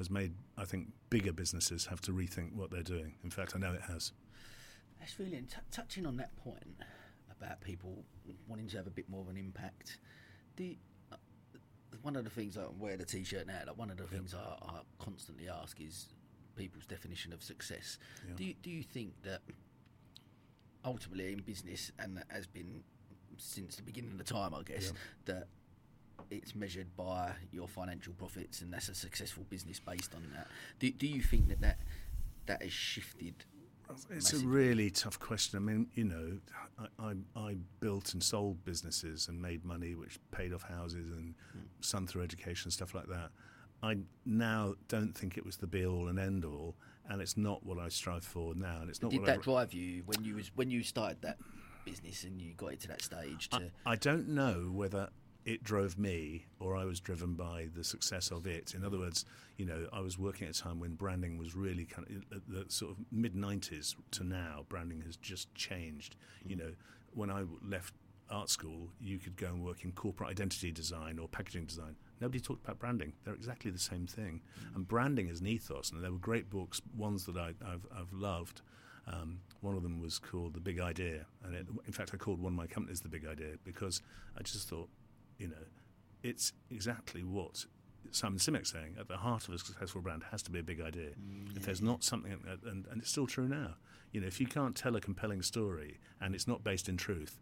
has made I think bigger businesses have to rethink what they're doing. In fact, I know it has. That's really t- touching on that point about people wanting to have a bit more of an impact. Do uh, one of the things I wear the t-shirt now. Like one of the yep. things I, I, constantly ask is people's definition of success. Yeah. Do you, do you think that ultimately in business, and that has been since the beginning of the time, I guess, that it's measured by your financial profits, and that's a successful business based on that. Do, do you think that that that has shifted it's a really tough question. I mean, you know, I, I, I, built and sold businesses and made money, which paid off houses and mm. son through education, and stuff like that. I now don't think it was the be all and end all, and it's not what I strive for now. And it's not. Did that I, drive you when you was when you started that business and you got it to that stage? To... I, I don't know whether it drove me or I was driven by the success of it. In other words, you know, I was working at a time when branding was really kind of the sort of mid 90s to now, branding has just changed. You know, when I left art school, you could go and work in corporate identity design or packaging design. Nobody talked about branding. They're exactly the same thing. Mm-hmm. And branding is an ethos. And there were great books, ones that I, have loved. Um, one of them was called The Big Idea. And it, in fact, I called one of my companies The Big Idea because I just thought you know, it's exactly what Simon Sinek's saying. At the heart of a successful brand has to be a big idea. Mm, if there's not something, and, and, it's still true now. You know, if you can't tell a compelling story and it's not based in truth,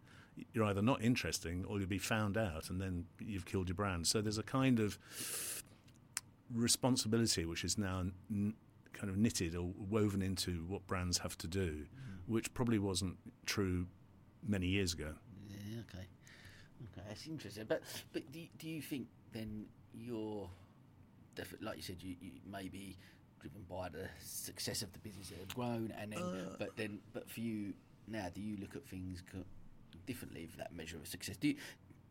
you're either not interesting or you'll be found out, and then you've killed your brand. So there's a kind of responsibility which is now n- kind of knitted or woven into what brands have to do, mm. which probably wasn't true many years ago. Yeah, okay. Okay, that's interesting. But but do, do you think then you're definitely like you said you, you maybe driven by the success of the business that have grown and then uh, but then but for you now do you look at things differently for that measure of success? Do you,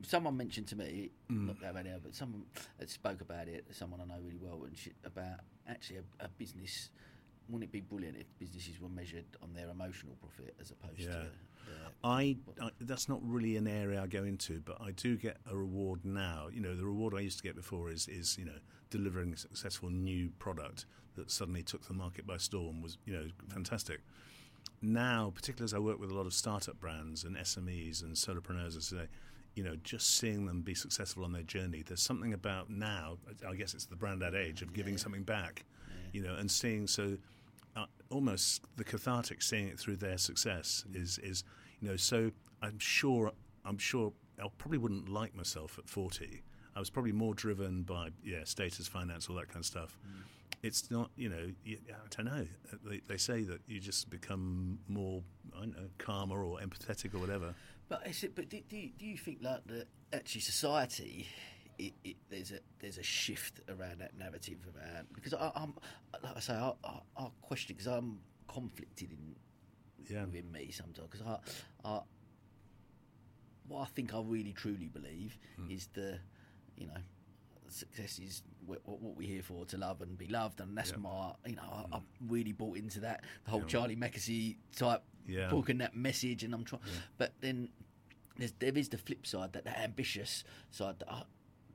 someone mentioned to me, mm. not that now, but someone that spoke about it, someone I know really well, and about actually a, a business wouldn't it be brilliant if businesses were measured on their emotional profit as opposed yeah. to? I, I, that's not really an area I go into, but I do get a reward now. You know, the reward I used to get before is is you know delivering a successful new product that suddenly took the market by storm was you know fantastic. Now, particularly as I work with a lot of startup brands and SMEs and solopreneurs, say, you know, just seeing them be successful on their journey. There's something about now. I guess it's the BranDad age of giving yeah. something back, yeah. you know, and seeing so uh, almost the cathartic seeing it through their success is is you know so I'm sure I'm sure I probably wouldn't like myself at 40 I was probably more driven by yeah status finance all that kind of stuff. Mm. it's not you know I don't know. They, they say that you just become more I don't know calmer or empathetic or whatever. But is it but do, do, do you think like that actually society it, it, there's a there's a shift around that narrative around because I, am like I say I, I, I question because I'm conflicted in yeah. within me sometimes because I, I what I think I really truly believe mm. is the you know success is what, what, we're here for to love and be loved and that's my you know I, hmm. really bought into that the whole yeah. Charlie Mackesy type yeah. book and that message and I'm trying but then there's, there is the flip side that the ambitious side that I,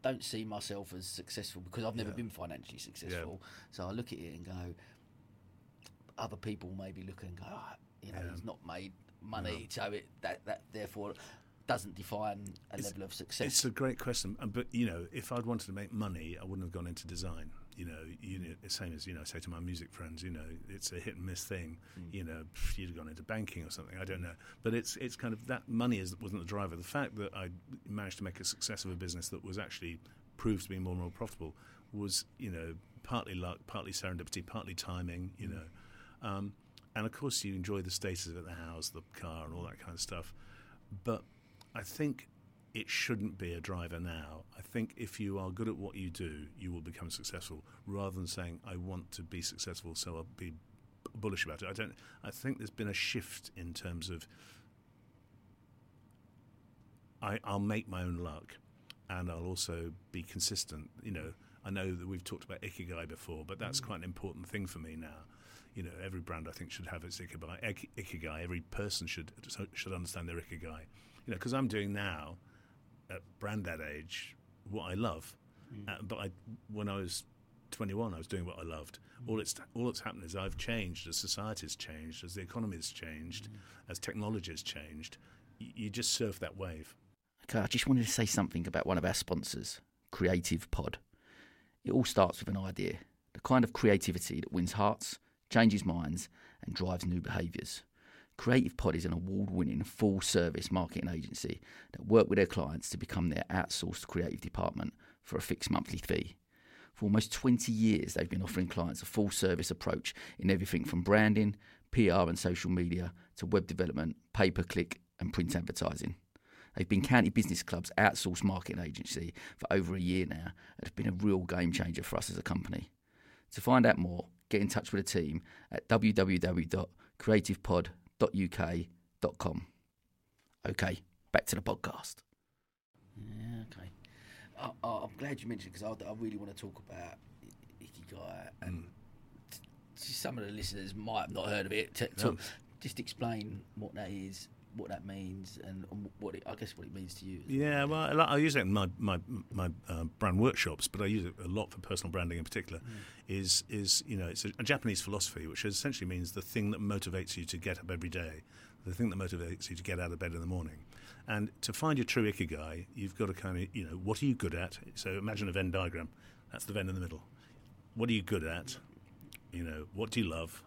don't see myself as successful because I've never yeah. been financially successful. Yeah. So I look at it and go, other people maybe look and go, oh, you know, yeah. he's not made money, so it that that therefore doesn't define a it's, level of success. It's a great question, but you know, if I'd wanted to make money, I wouldn't have gone into design you know, you know, same as you know, I say to my music friends, you know, it's a hit and miss thing. Mm. You know, you'd have gone into banking or something. I don't know, but it's it's kind of that money is wasn't the driver. The fact that I managed to make a success of a business that was actually proved to be more and more profitable was, you know, partly luck, partly serendipity, partly timing. You mm. know, um, and of course you enjoy the status of the house, the car, and all that kind of stuff. But I think it shouldn't be a driver now. I think if you are good at what you do, you will become successful rather than saying, I want to be successful, so I'll be bullish about it. I don't. I think there's been a shift in terms of I, will make my own luck, and I'll also be consistent. You know, I know that we've talked about ikigai before, but that's mm. quite an important thing for me now. You know, every brand I think should have its ikigai. Ikigai. Every person should should understand their ikigai. You know, because I'm doing now at BranDad age what I love, mm. uh, but I when I was 21, I was doing what I loved. Mm. All it's all that's happened is I've changed as society's changed, as the economy has changed, mm. as technology has changed. Y- you just surf that wave. Okay, I just wanted to say something about one of our sponsors, Creative Pod. It all starts with an idea, the kind of creativity that wins hearts, changes minds, and drives new behaviours. Creative Pod is an award winning full service marketing agency that work with their clients to become their outsourced creative department for a fixed monthly fee. For almost 20 years, they've been offering clients a full service approach in everything from branding, PR and social media to web development, pay per click, and print advertising. They've been County Business Club's outsourced marketing agency for over a year now. It's been a real game changer for us as a company. To find out more, get in touch with the team at www.creativepod.uk.com. Okay, back to the podcast. Yeah, okay. I, am glad you mentioned because I, I, really want to talk about Ikigai and mm. t- some of the listeners might have not heard of it. T- no. Just explain what that is what that means and, what it, I guess what it means to you. Yeah, well, I use it in my my, my uh, brand workshops, but I use it a lot for personal branding in particular. Mm. Is is you know it's a, a, Japanese philosophy which essentially means the thing that motivates you to get up every day, the thing that motivates you to get out of bed in the morning. And to find your true ikigai, you've got to kind of you know what are you good at. So imagine a Venn diagram. That's the Venn in the middle. What are you good at? You know what do you love?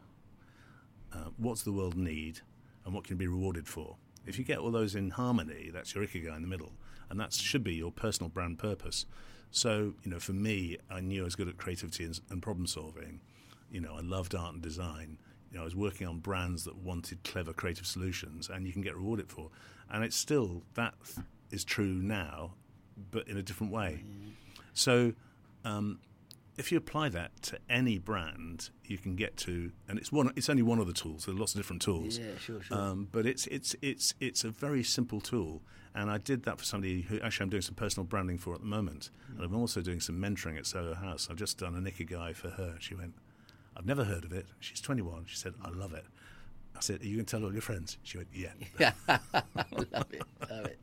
Uh, what's the world need? And what can be rewarded for. If you get all those in harmony, that's your ikigai in the middle, and that should be your personal brand purpose. So, you know, for me, I knew I was good at creativity and, and problem solving. You know, I loved art and design. You know, I was working on brands that wanted clever, creative solutions, and you can get rewarded for. And it's still that is true now, but in a different way. Mm-hmm. So, um, if you apply that to any brand, you can get to, and it's one. It's only one of the tools. There are lots of different tools. Yeah, sure, sure. Um, but it's it's it's it's a very simple tool, and I did that for somebody who actually I'm doing some personal branding for at the moment, mm. and I'm also doing some mentoring at Soho House. I've just done a Ikigai for her. She went, "I've never heard of it." She's 21. She said, "I love it." I said, "Are you going to tell all your friends?" She went, "Yeah." [laughs] love it, love it.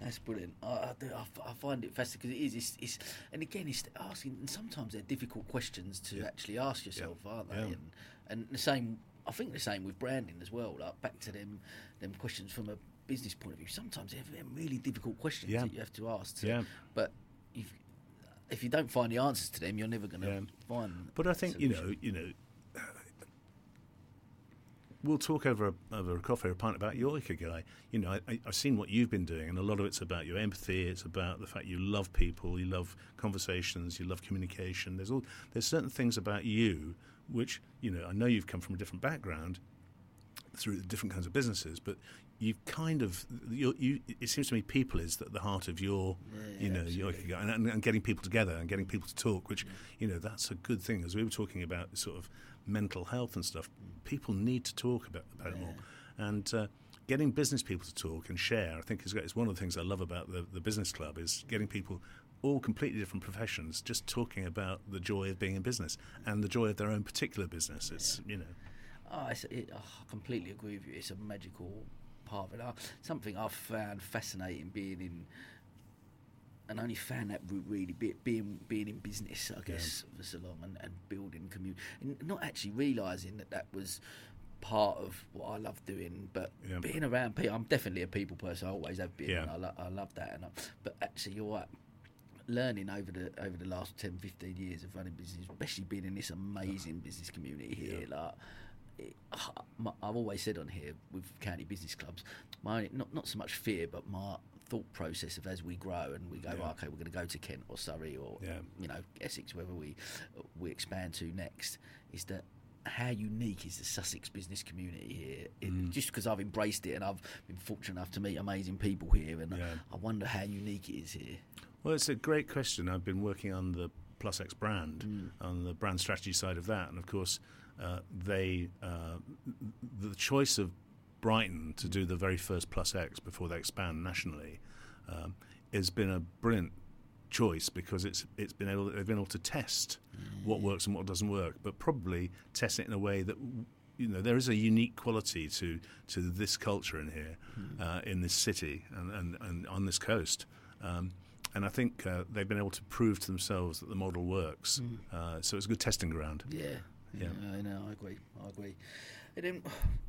That's brilliant. I, I, I find it fascinating because it is. It's, it's, and again, it's asking. And sometimes they're difficult questions to yeah. actually ask yourself, yeah. aren't they? Yeah. And and the same. I think the same with branding as well. Like back to them, them questions from a business point of view. Sometimes they're really difficult questions that you have to ask. To, yeah. But if if you don't find the answers to them, you're never going to find. But I think you know, you know, we'll talk over a, over a coffee or a pint about your ikigai. You know, I, have seen what you've been doing, and a lot of it's about your empathy. It's about the fact you love people, you love conversations, you love communication. There's all there's certain things about you which you know. I know you've come from a different background through different kinds of businesses, but you've kind of you. It seems to me people is at the heart of your, yeah, you know, absolutely. your and, and, getting people together and getting people to talk, which you know that's a good thing. As we were talking about, sort of mental health and stuff, people need to talk about, about yeah. it more. And uh, getting business people to talk and share, I think, is great. It's one of the things I love about the, the business club is getting people all completely different professions just talking about the joy of being in business and the joy of their own particular business. It's, you know. Oh, it, oh, I completely agree with you. It's a magical part of it. Uh, something I've found fascinating being in and only found that route really be, being being in business, I guess, yeah. for so long and, and building community, and not actually realizing that that was part of what I love doing. But yeah. being around people, I'm definitely a people person. I always have been. Yeah. I, lo- I love that. And I, but actually, you're right. Learning over the over the last 10, 15 years of running business, especially being in this amazing business community here, yeah. like. It, I've always said on here with county business clubs, my not not so much fear, but my thought process of as we grow and we go, yeah. okay, we're going to go to Kent or Surrey or yeah. you know Essex, wherever we we expand to next, is that how unique is the Sussex business community here? Mm. Just because I've embraced it and I've been fortunate enough to meet amazing people here, and yeah. I wonder how unique it is here. Well, it's a great question. I've been working on the Plus X brand, mm. on the brand strategy side of that, and of course, they uh, the choice of Brighton to do the very first Plus X before they expand nationally um, has been a brilliant choice because it's it's been able they've been able to test what works and what doesn't work, but probably test it in a way that you know there is a unique quality to to this culture in here, uh, in this city and, and, and on this coast. Um, and I think uh, they've been able to prove to themselves that the model works. Uh, so it's a good testing ground. Yeah. Yeah. I know. I agree. I agree. And then,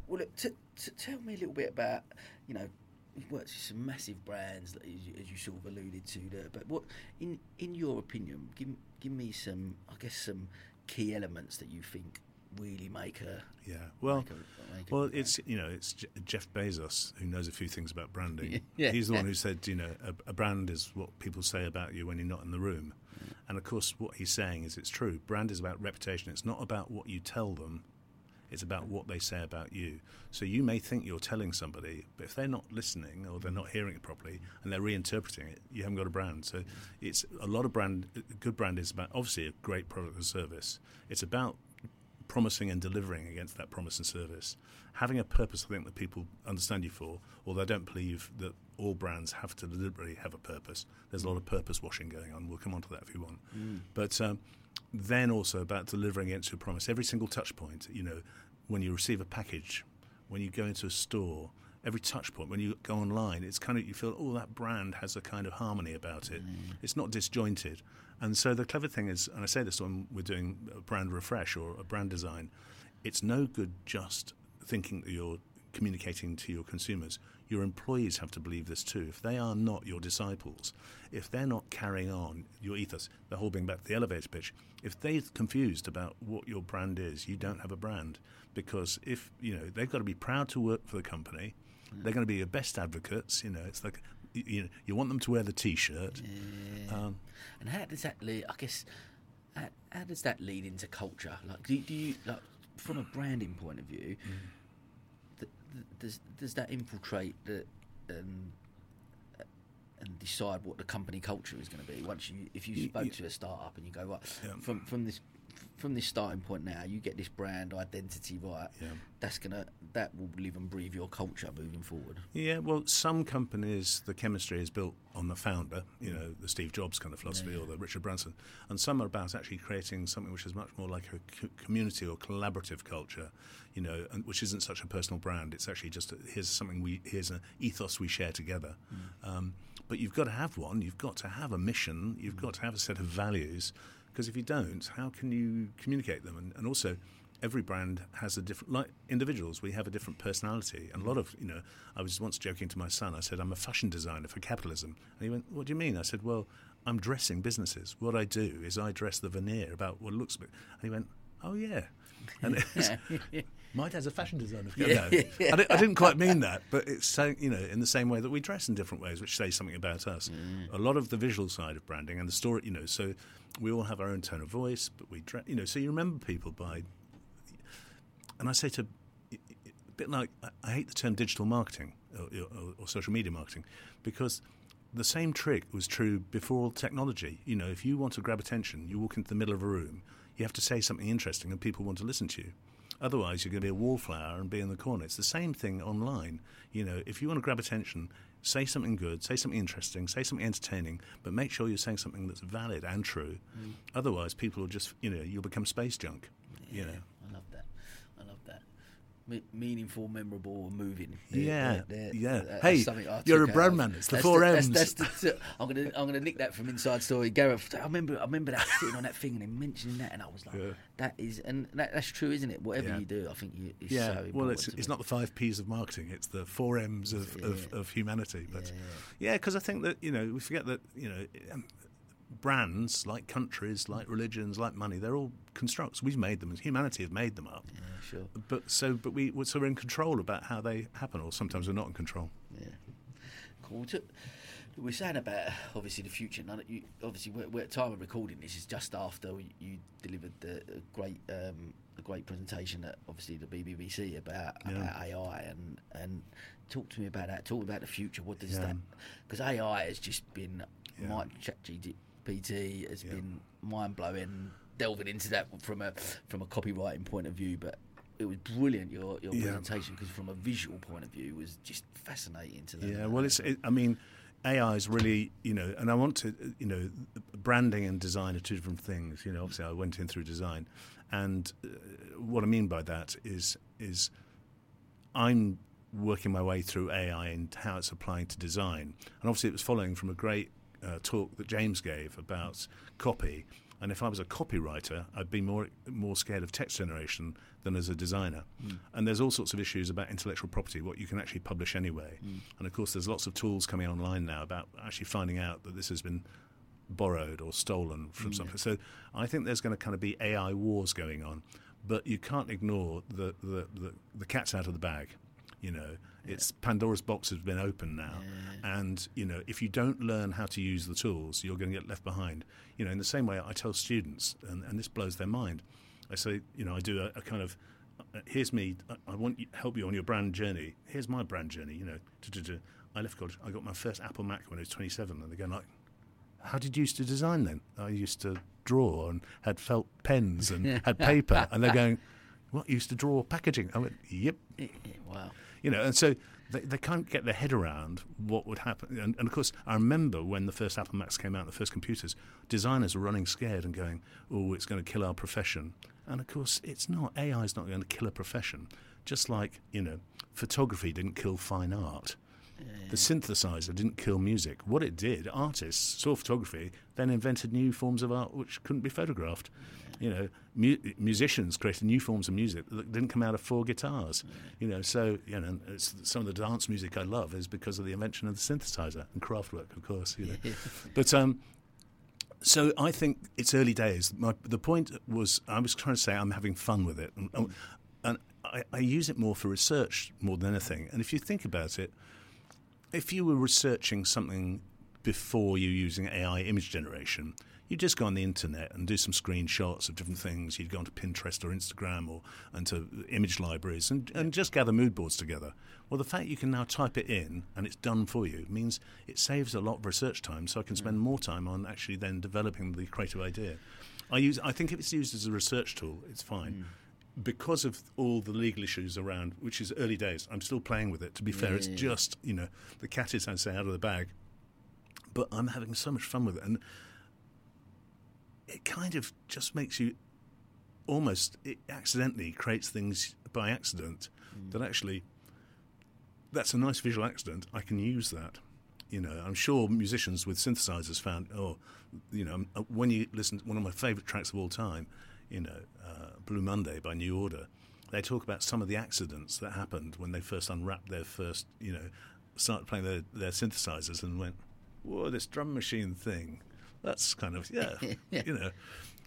well, look, t- t- tell me a little bit about, you know, you've worked with some massive brands, as, you, as you sort of alluded to there. But what, in in your opinion, give give me some, I guess, some key elements that you think really make a Yeah. Well, make a, make a well, brand. it's you know it's Je- Jeff Bezos who knows a few things about branding. [laughs] Yeah. He's the one who said you know a, a brand is what people say about you when you're not in the room, and of course what he's saying is it's true. Brand is about reputation. It's not about what you tell them. It's about what they say about you. So you may think you're telling somebody, but if they're not listening or they're not hearing it properly and they're reinterpreting it, you haven't got a brand. So it's a lot of brand. Good brand is about obviously a great product or service. It's about promising and delivering against that promise and service. Having a purpose, I think, that people understand you for, although I don't believe that all brands have to deliberately have a purpose. There's a lot of purpose washing going on. We'll come on to that if you want. But um, then also about delivering against your promise. Every single touch point, you know, when you receive a package, when you go into a store, every touch point, when you go online, it's kind of, you feel, oh, that brand has a kind of harmony about it. It's not disjointed. And so the clever thing is, and I say this when we're doing a brand refresh or a brand design, it's no good just thinking that you're communicating to your consumers. Your employees have to believe this too. If they are not your disciples, if they're not carrying on your ethos, the whole being back to the elevator pitch, if they're confused about what your brand is, you don't have a brand. Because if, you know, they've got to be proud to work for the company, mm. they're going to be your best advocates. You know, it's like, you, you, know, you want them to wear the t shirt. Um, And how does that lead? I guess how, how does that lead into culture? Like, do, do you like from a branding point of view? th- th- does does that infiltrate the um, uh, and decide what the company culture is going to be? Once you, if you spoke y- to a startup and you go right Yeah. from from this from this starting point now, you get this brand identity right. Yeah. That's gonna that will live and breathe your culture moving forward. Yeah, well, some companies, the chemistry is built on the founder, you know, the Steve Jobs kind of philosophy or the Richard Branson. And some are about actually creating something which is much more like a co- community or collaborative culture, you know, and which isn't such a personal brand. It's actually just a, here's something we, here's an ethos we share together. Um, but you've got to have one, you've got to have a mission, you've got to have a set of values, because if you don't, how can you communicate them? And, and also, every brand has a different like individuals we have a different personality. And a lot of you know i was once joking to my son i said i'm a fashion designer for capitalism. And he went what do you mean? I said well i'm dressing businesses. What i do is i dress the veneer about what looks like and he went oh yeah. And [laughs] it's, my dad's a fashion designer Yeah. no, I, didn't, I didn't quite mean that but it's saying you know in the same way that we dress in different ways which says something about us mm. a lot of the visual side of branding and the story you know so we all have our own tone of voice but we dress you know so you remember people by and I say to a bit like I- I hate the term digital marketing or, or, or social media marketing because the same trick was true before technology. You know, if you want to grab attention, you walk into the middle of a room, you have to say something interesting, and people want to listen to you. Otherwise, you're going to be a wallflower and be in the corner. It's the same thing online. You know, if you want to grab attention, say something good, say something interesting, say something entertaining, but make sure you're saying something that's valid and true. Mm. Otherwise, people will just, you know, you'll become space junk. You know. I love that. I love that. Me- meaningful, memorable, moving. Yeah, They're- yeah. that- Hey, you're a brand man. It's the that's four that's- M's. that's the- I'm gonna I'm gonna nick that from Inside Story. Gareth, I remember I remember that sitting on that thing and him mentioning that, and I was like, Yeah. that is, and that, that's true, isn't it? Whatever Yeah. you do, I think you, it's Yeah, so well, it's it's me. not the five P's of marketing; it's the four M's of, of, Yeah. of humanity. But Yeah. because I think that you know we forget that you know um, brands like countries, like religions, like money, they're all constructs. We've made them. Humanity have made them up. Yeah, sure. But so, but we so we're in control about how they happen, or sometimes we're not in control. Yeah. Cool. We're saying about obviously the future. None of you, obviously, we're, we're at time of recording this is just after you, you delivered the a great um, a great presentation at obviously the BBBC about, Yeah. about AI and and talk to me about that. Talk about the future. What does Yeah. that? Because AI has just been Yeah. my ChatGPT has Yeah. been mind blowing. Delving into that from a from a copywriting point of view, but. It was brilliant your your Yeah. presentation because from a visual point of view it was just fascinating to them. Yeah, well, it's. It, I mean, AI is really, you know, and I want to, you know, branding and design are two different things. You know, obviously I went in through design, and uh, what I mean by that is is I'm working my way through AI and how it's applying to design, and obviously it was following from a great uh, talk that James gave about copy. And if I was a copywriter, I'd be more more scared of text generation than as a designer. Mm. And there's all sorts of issues about intellectual property, what you can actually publish anyway. Mm. And of course, there's lots of tools coming online now about actually finding out that this has been borrowed or stolen from mm. something. So I think there's going to kind of be AI wars going on, but you can't ignore the the, the, the cat's out of the bag. You know, it's Pandora's box has been opened now, yeah. and you know if you don't learn how to use the tools, you're going to get left behind. You know, in the same way I tell students, and, and this blows their mind. I say, you know, I do a, a kind of uh, here's me. I want to help you on your brand journey. Here's my brand journey. You know, I left college. I got my first Apple Mac when I was 27, and they're going like, "How did you used to design then?" I used to draw and had felt pens and [laughs] had paper, and they're going, "What? You used to draw packaging?" I went, "Yep." [laughs] Wow you know, and so they, they can't get their head around what would happen. And, and, of course, I remember when the first Apple Macs came out, the first computers, designers were running scared and going, "Oh, it's going to kill our profession." And of course, it's not. AI is not going to kill a profession. Just like you know, photography didn't kill fine art. The synthesizer didn't kill music. What it did, artists saw photography, then invented new forms of art which couldn't be photographed. You know, mu- musicians created new forms of music that didn't come out of four guitars. You know, so you know, some of the dance music I love is because of the invention of the synthesizer and Kraftwerk, of course. You know, [laughs] but um, so I think it's early days. My, the point was I was trying to say I'm having fun with it, and, and I, I, use it more for research more than anything. And if you think about it, if you were researching something before you using AI image generation, you'd just go on the internet and do some screenshots of different things. You'd go onto Pinterest or Instagram or into image libraries and, and just gather mood boards together. Well, the fact you can now type it in and it's done for you means it saves a lot of research time, so I can spend mm. more time on actually then developing the creative idea. I use. I think if it's used as a research tool, it's fine. Mm because of all the legal issues around, which is early days, I'm still playing with it. To be fair, yeah, it's yeah. just you know the cat is, I say, out of the bag. But I'm having so much fun with it, and it kind of just makes you almost it accidentally creates things by accident mm. that actually that's a nice visual accident. I can use that. You know, I'm sure musicians with synthesizers found, oh, you know, when you listen to one of my favorite tracks of all time, you know, uh, Blue Monday by New Order, they talk about some of the accidents that happened when they first unwrapped their first, you know, started playing their, their synthesizers and went, whoa, this drum machine thing, that's kind of, yeah, [laughs] yeah. you know.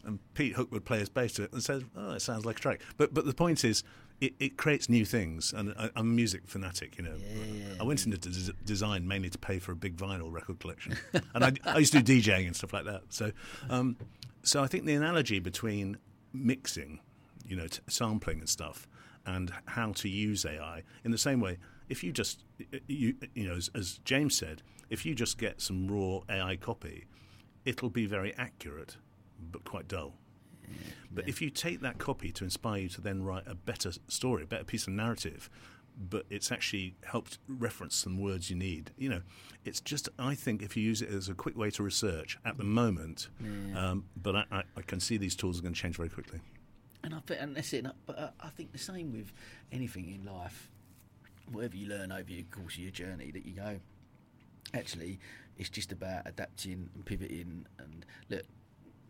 And Pete Hook would play his bass to it and says, oh, it sounds like a track. But, but the point is, it, it creates new things. And I, am a music fanatic, you know. Yeah, I went into des- design mainly to pay for a big vinyl record collection. and I, I, used to do DJing and stuff like that. So, um, so I think the analogy between mixing, you know, t- sampling and stuff, and how to use AI in the same way. If you just, you, you know, as, as James said, if you just get some raw AI copy, it'll be very accurate, but quite dull. Yeah, but if you take that copy to inspire you to then write a better story, a better piece of narrative, but it's actually helped reference some words you need. You know, it's just I think if you use it as a quick way to research at the moment, yeah. um, but I, I, I, can see these tools are going to change very quickly. And I think, and that's it. But uh, I think the same with anything in life. Whatever you learn over the course of your journey, that you go, actually, it's just about adapting and pivoting. And look,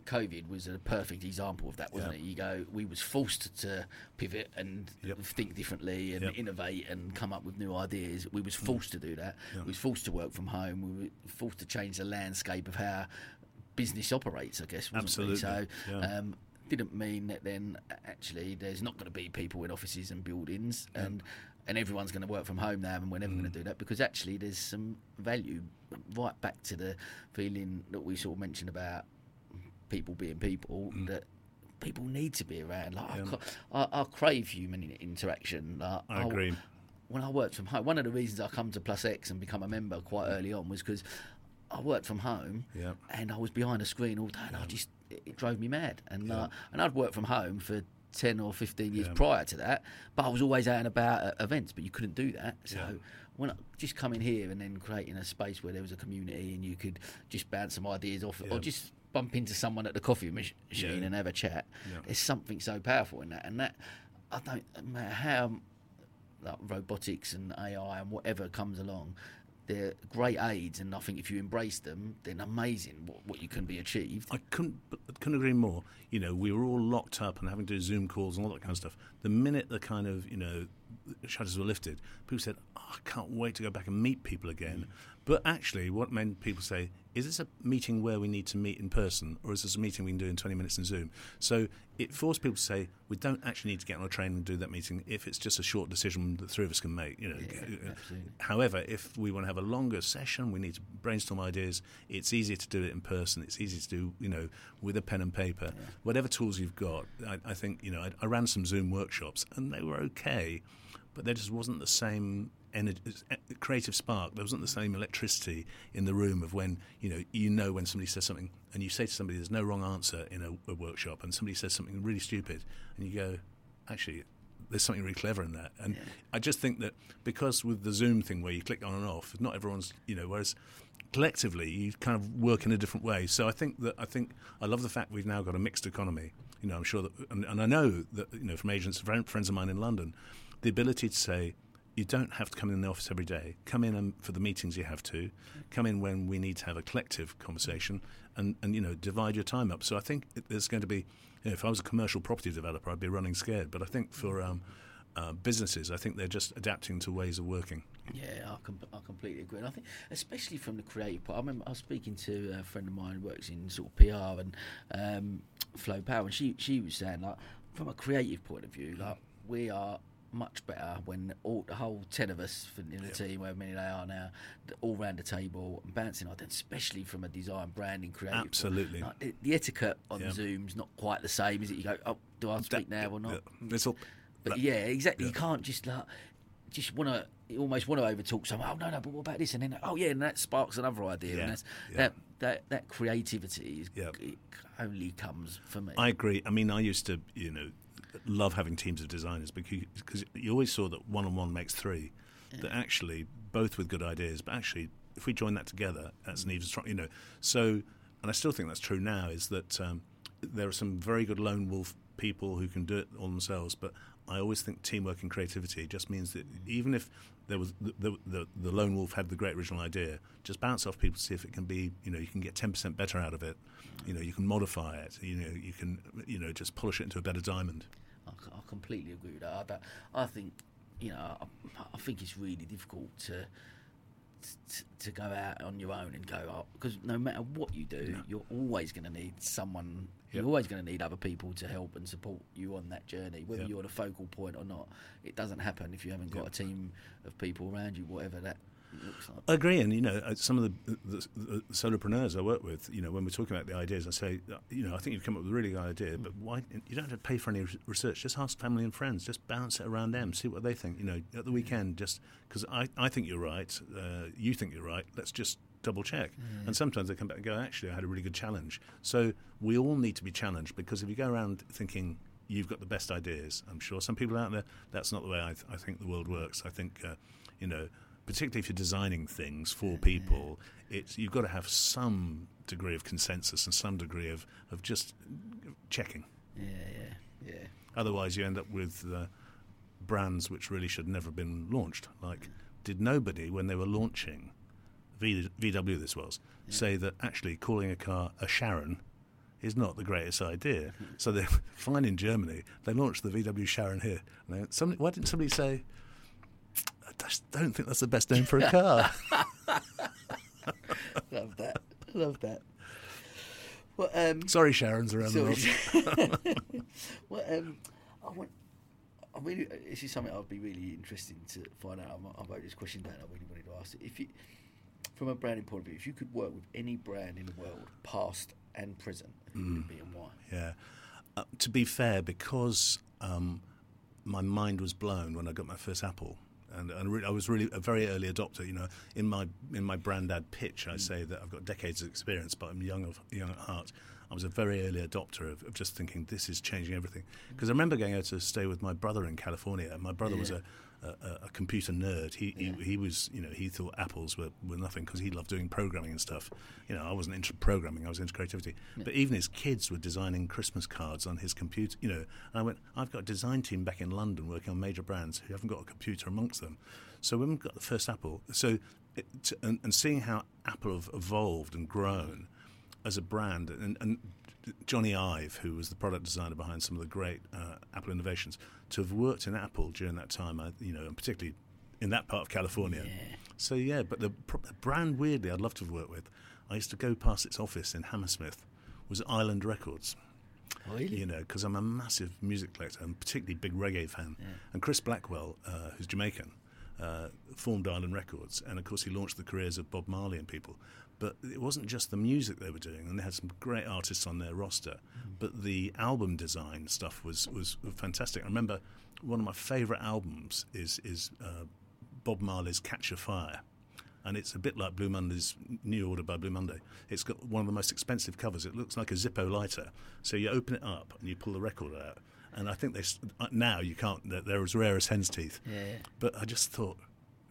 COVID was a perfect example of that, wasn't it? You go, we was forced to pivot and yep. think differently and yep. innovate and come up with new ideas. We was mm. forced to do that. We was forced to work from home. We were forced to change the landscape of how business operates. I guess. Absolutely. We? So. Um, didn't mean that then actually there's not going to be people in offices and buildings and and everyone's going to work from home now and we're never mm. going to do that because actually there's some value right back to the feeling that we sort of mentioned about people being people mm. that people need to be around. Like yeah. I, I, I, crave human interaction. Like, I agree. when I worked from home, one of the reasons I come to Plus X and become a member quite early on was because I worked from home and I was behind a screen all day, and I just it, it drove me mad. And uh, and I'd worked from home for 10 or 15 years Yeah. prior to that, but I was always out and about at events, but you couldn't do that. So Yeah. when I, just coming here and then creating a space where there was a community and you could just bounce some ideas off Yeah. or just bump into someone at the coffee machine and have a chat, there's something so powerful in that. And that, I don't no matter how like robotics and AI and whatever comes along, they're great aids, and I think if you embrace them, then amazing what, what you can be achieved. I couldn't couldn't agree more. You know, we were all locked up and having to do Zoom calls and all that kind of stuff. The minute the kind of you know shutters were lifted, people said, oh, "I can't wait to go back and meet people again." Mm. But actually, what made people say is this a meeting where we need to meet in person, or is this a meeting we can do in 20 minutes in Zoom? So it forced people to say, we don't actually need to get on a train and do that meeting if it's just a short decision that three of us can make. You know, Yeah. However, if we want to have a longer session, we need to brainstorm ideas. It's easier to do it in person. It's easier to do, you know, with a pen and paper. Whatever tools you've got, I, I think, you know, I, I ran some Zoom workshops and they were okay, but there just wasn't the same energy, eh, creative spark. There wasn't the same electricity in the room of when, you know, you know when somebody says something and you say to somebody, there's no wrong answer in a, a workshop, and somebody says something really stupid, and you go, actually, there's something really clever in that. And I just think that because with the Zoom thing where you click on and off, not everyone's, you know, whereas collectively you kind of work in a different way. So I think that I think I love the fact we've now got a mixed economy. You know, I'm sure that, and, and I know that you know from agents, friend- friends of mine in London, the ability to say. You don't have to come in the office every day. Come in and for the meetings you have to. Come in when we need to have a collective conversation, and, and you know divide your time up. So I think there's going to be. You know, if I was a commercial property developer, I'd be running scared. But I think for um, uh, businesses, I think they're just adapting to ways of working. Yeah, I, com- I completely agree. And I think, especially from the creative part, I remember I was speaking to a friend of mine who works in sort of PR and um, Flow Power, and she she was saying like, from a creative point of view, like we are much better when all the whole ten of us in the team, however many they are now, all round the table and bouncing ideas, especially from a design, branding, creative. Absolutely. Like, the, the etiquette on Yeah. Zoom's not quite the same, is it? You go, oh, do I speak now or not? Yeah. All, But that- yeah, exactly. You can't just like just want to you almost want to overtalk someone. Oh no, no, but what about this? And then oh yeah, and that sparks another idea. Yeah, And that's, yeah. that that that creativity is, Yeah. it only comes for me. I agree. I mean, I used to, you know, love having teams of designers because because you always saw that one on one makes three. That actually both with good ideas, but actually if we join that together, that's an even stronger. You know, so and I still think that's true now. Is that um, there are some very good lone wolf people who can do it all themselves, but I always think teamwork and creativity just means that even if there was the, the, the, the lone wolf had the great original idea, just bounce off people to see if it can be, you know, you can get ten percent better out of it. You know, you can modify it. You know, you can, you know, just polish it into a better diamond. I, I completely agree with that. I, I think you know, I, I think it's really difficult to. To, to go out on your own and go up because no matter what you do, you're always going to need someone. You're always going to need other people to help and support you on that journey, whether Yep. you're the focal point or not. It doesn't happen if you haven't got Yep. a team of people around you, whatever that. I agree, and you know, uh, some of the, the, the solopreneurs I work with, you know, when we're talking about the ideas, I say, uh, you know, I think you've come up with a really good idea, but why you don't have to pay for any research. Just ask family and friends. Just bounce it around them, see what they think. You know, at the weekend, just because I, I think you're right, uh, you think you're right. Let's just double check. And sometimes they come back and go, actually, I had a really good challenge. So we all need to be challenged because if you go around thinking you've got the best ideas, I'm sure some people out there, that's not the way I, th- I think the world works. I think, uh, you know particularly if you're designing things for people, it's you've got to have some degree of consensus and some degree of, of just checking. Yeah, yeah, yeah. Otherwise, you end up with uh, brands which really should never have been launched. Like, did nobody when they were launching v, VW, this was, say that actually calling a car a Sharon is not the greatest idea? [laughs] so they're [laughs] fine in Germany. They launched the VW Sharan here. And they- somebody, why didn't somebody say? I just don't think that's the best name for a car. [laughs] Love that. Love that. Well, um, Sorry, Sharon's around the world. [laughs] well, um, I want. I really, this is something I'd be really interested to find out. I, wrote this question down. I really wanted to ask it. If you, from a branding point of view, if you could work with any brand in the world, past and present, who would it be and why? Yeah. Uh, to be fair, because um, my mind was blown when I got my first Apple, and, and re- I was really a very early adopter. You know, in my in my brandad pitch, I say that I've got decades of experience, but I'm young of young at heart. I was a very early adopter of, of just thinking this is changing everything. Because I remember going out to stay with my brother in California. and My brother was a, a, a computer nerd. He, he he was you know he thought apples were, were nothing because he loved doing programming and stuff. You know I wasn't into programming. I was into creativity. But even his kids were designing Christmas cards on his computer. You know, and I went. I've got a design team back in London working on major brands who haven't got a computer amongst them. So when we got the first Apple, so it, and, and seeing how Apple have evolved and grown as a brand, and, and Jony Ive, who was the product designer behind some of the great uh, Apple innovations, to have worked in Apple during that time, I, you know, and particularly in that part of California. Yeah. So yeah, but the, brand weirdly I'd love to have worked with. I used to go past its office in Hammersmith. Was Island Records. Really? You know, because I'm a massive music collector and particularly big reggae fan. And Chris Blackwell, uh, who's Jamaican, uh, formed Island Records, and of course he launched the careers of Bob Marley and people. But it wasn't just the music they were doing, and they had some great artists on their roster. But the album design stuff was was fantastic. I remember one of my favourite albums is is uh, Bob Marley's Catch a Fire. And it's a bit like Blue Monday's New Order by Blue Monday. It's got one of the most expensive covers. It looks like a Zippo lighter. So you open it up and you pull the record out. And I think they uh, now you can't. They're, they're as rare as hen's teeth. Yeah, yeah. But I just thought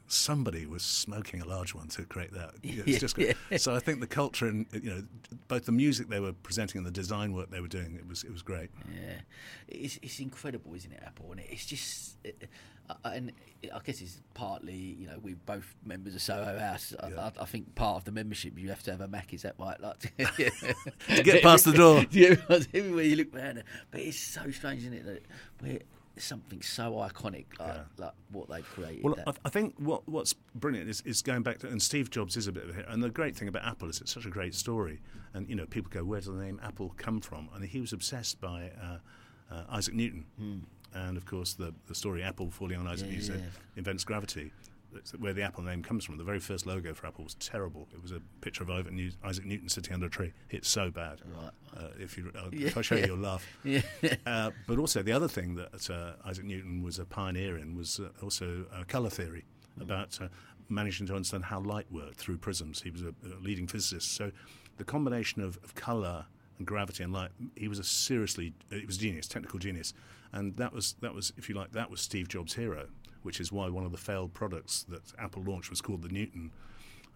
somebody was smoking a large one to create that. [laughs] It's just great. So I think the culture and you know both the music they were presenting and the design work they were doing it was it was great. Yeah, it's it's incredible, isn't it, Apple? And it's just, it, uh, and I guess it's partly, you know, we're both members of Soho House. I, Yeah. I, I think part of the membership you have to have a Mac. Is that right? Like [laughs] [laughs] To get past the door. yeah, everywhere you look around, but it's so strange, isn't it? That we're something so iconic, like, Yeah. like what they've created. Well, I, I think what what's brilliant is, is going back to and Steve Jobs is a bit of a hit. And the great thing about Apple is it's such a great story. And you know, people go, "Where does the name Apple come from?" And he was obsessed by uh, uh, Isaac Newton, and of course the the story Apple falling on Isaac Hmm. Yeah, Newton yeah. invents gravity. Where the Apple name comes from. The very first logo for Apple was terrible. It was a picture of Isaac Newton, sitting under a tree. It's so bad. Right. Uh, if you, uh, [laughs] if I show you, you'll laugh. [laughs] yeah, Uh, but also the other thing that uh, Isaac Newton was a pioneer in was uh, also uh, colour theory, about uh, managing to understand how light worked through prisms. He was a, a leading physicist, so the combination of, of colour and gravity and light, he was a seriously, he was a genius, technical genius, and that was that was, if you like, that was Steve Jobs' hero, which is why one of the failed products that Apple launched was called the Newton.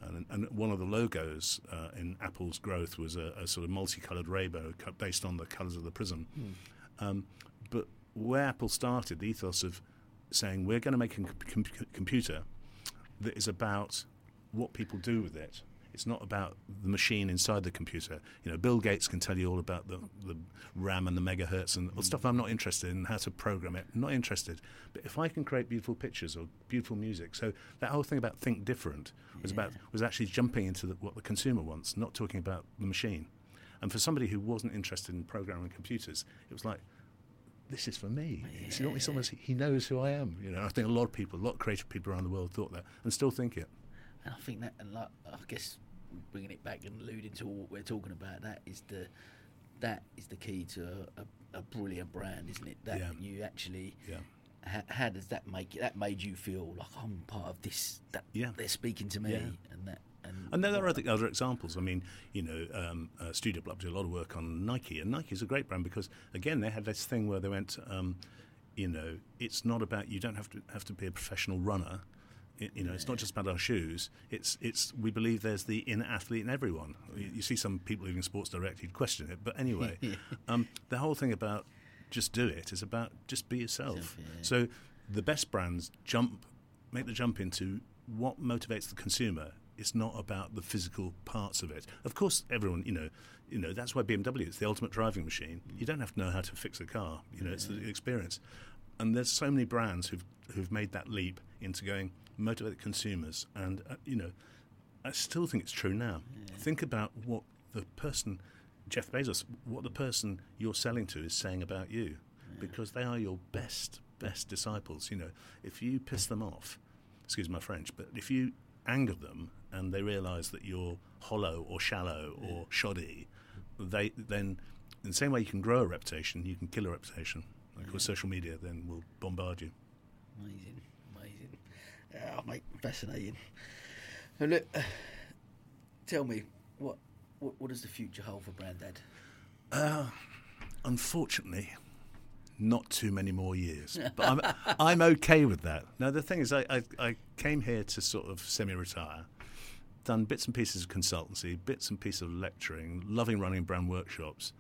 And, and one of the logos uh, in Apple's growth was a, a sort of multicolored rainbow based on the colors of the prism. Um, but where Apple started, the ethos of saying we're going to make a com- com- computer that is about what people do with it. It's not about the machine inside the computer. You know, Bill Gates can tell you all about the, the RAM and the megahertz and all stuff I'm not interested in, how to program it. not interested. But if I can create beautiful pictures or beautiful music, so that whole thing about think different was about was actually jumping into the, what the consumer wants, not talking about the machine. And for somebody who wasn't interested in programming computers, it was like, this is for me. It's not me he knows who I am. You know, I think a lot of people, a lot of creative people around the world thought that and still think it. And I think that, and like, I guess bringing it back and alluding to what we're talking about, that is the that is the key to a, a, a brilliant brand, isn't it? That Yeah. you actually. Yeah. How, how does that make that made you feel like I'm part of this? That Yeah. they're speaking to me, Yeah. and that and, And there are other, other examples. I mean, you know, um, uh, Studio Block did a lot of work on Nike, and Nike is a great brand because again they had this thing where they went, um, you know, it's not about you don't have to have to be a professional runner. It, you know, it's not just about our shoes. It's it's we believe there's the inner athlete in everyone. You, you see some people leaving Sports Direct who'd question it, but anyway, [laughs] um, the whole thing about just do it is about just be yourself. Yeah. So the best brands jump, make the jump into what motivates the consumer. It's not about the physical parts of it. Of course, everyone, you know, you know that's why BMW is the ultimate driving machine. You don't have to know how to fix a car. You know, it's the experience. And there's so many brands who've who've made that leap into going motivate consumers. And uh, you know, I still think it's true now. Think about what the person, Jeff Bezos, what the person you're selling to is saying about you, because they are your best, best disciples. You know, if you piss them off, excuse my French, but if you anger them and they realise that you're hollow or shallow or shoddy, they then, in the same way you can grow a reputation, you can kill a reputation. Of course, social media then will bombard you. amazing. Oh, mate, fascinating. And look, tell me what, what what does the future hold for BranDad? Uh, unfortunately, not too many more years. [laughs] But I'm, I'm okay with that. Now, the thing is, I, I, I came here to sort of semi retire, done bits and pieces of consultancy, bits and pieces of lecturing, loving running brand workshops.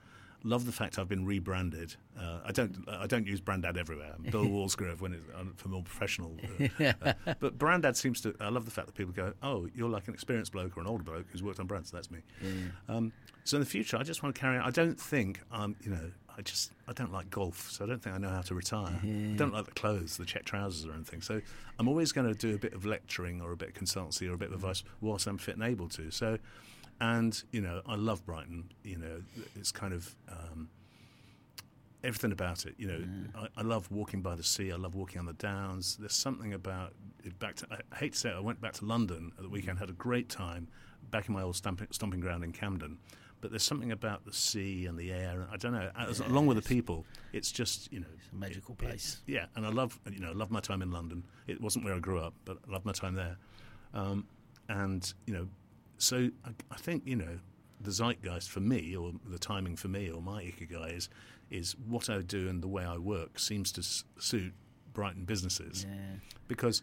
Love the fact I've been rebranded. Uh, I don't. I don't use BranDad everywhere. Bill [laughs] Wallsgrove when it's uh, for more professional. Uh, [laughs] uh, but BranDad seems to. I love the fact that people go, "Oh, you're like an experienced bloke or an older bloke who's worked on brands." So that's me. Um, so in the future, I just want to carry on. I don't think I'm. You know, I just I don't like golf, so I don't think I know how to retire. I don't like the clothes, the check trousers or anything. So I'm always going to do a bit of lecturing or a bit of consultancy or a bit of advice whilst I'm fit and able to. So, and you know, I love Brighton. You know, it's kind of. Um, everything about it. You know, I, I, love walking by the sea. I love walking on the downs. There's something about it. Back to I hate to say it, I went back to London at the weekend, had a great time back in my old stomping, stomping ground in Camden. But there's something about the sea and the air. I don't know. As, Yeah, along with the people, it's just you know It's a magical it- it- place. yeah, and I love you know I love my time in London. It wasn't where I grew up, but I love my time there. Um, and you know, so I, I think you know the zeitgeist for me, or the timing for me, or my ikigai is is what I do and the way I work seems to s- suit Brighton businesses Yeah. because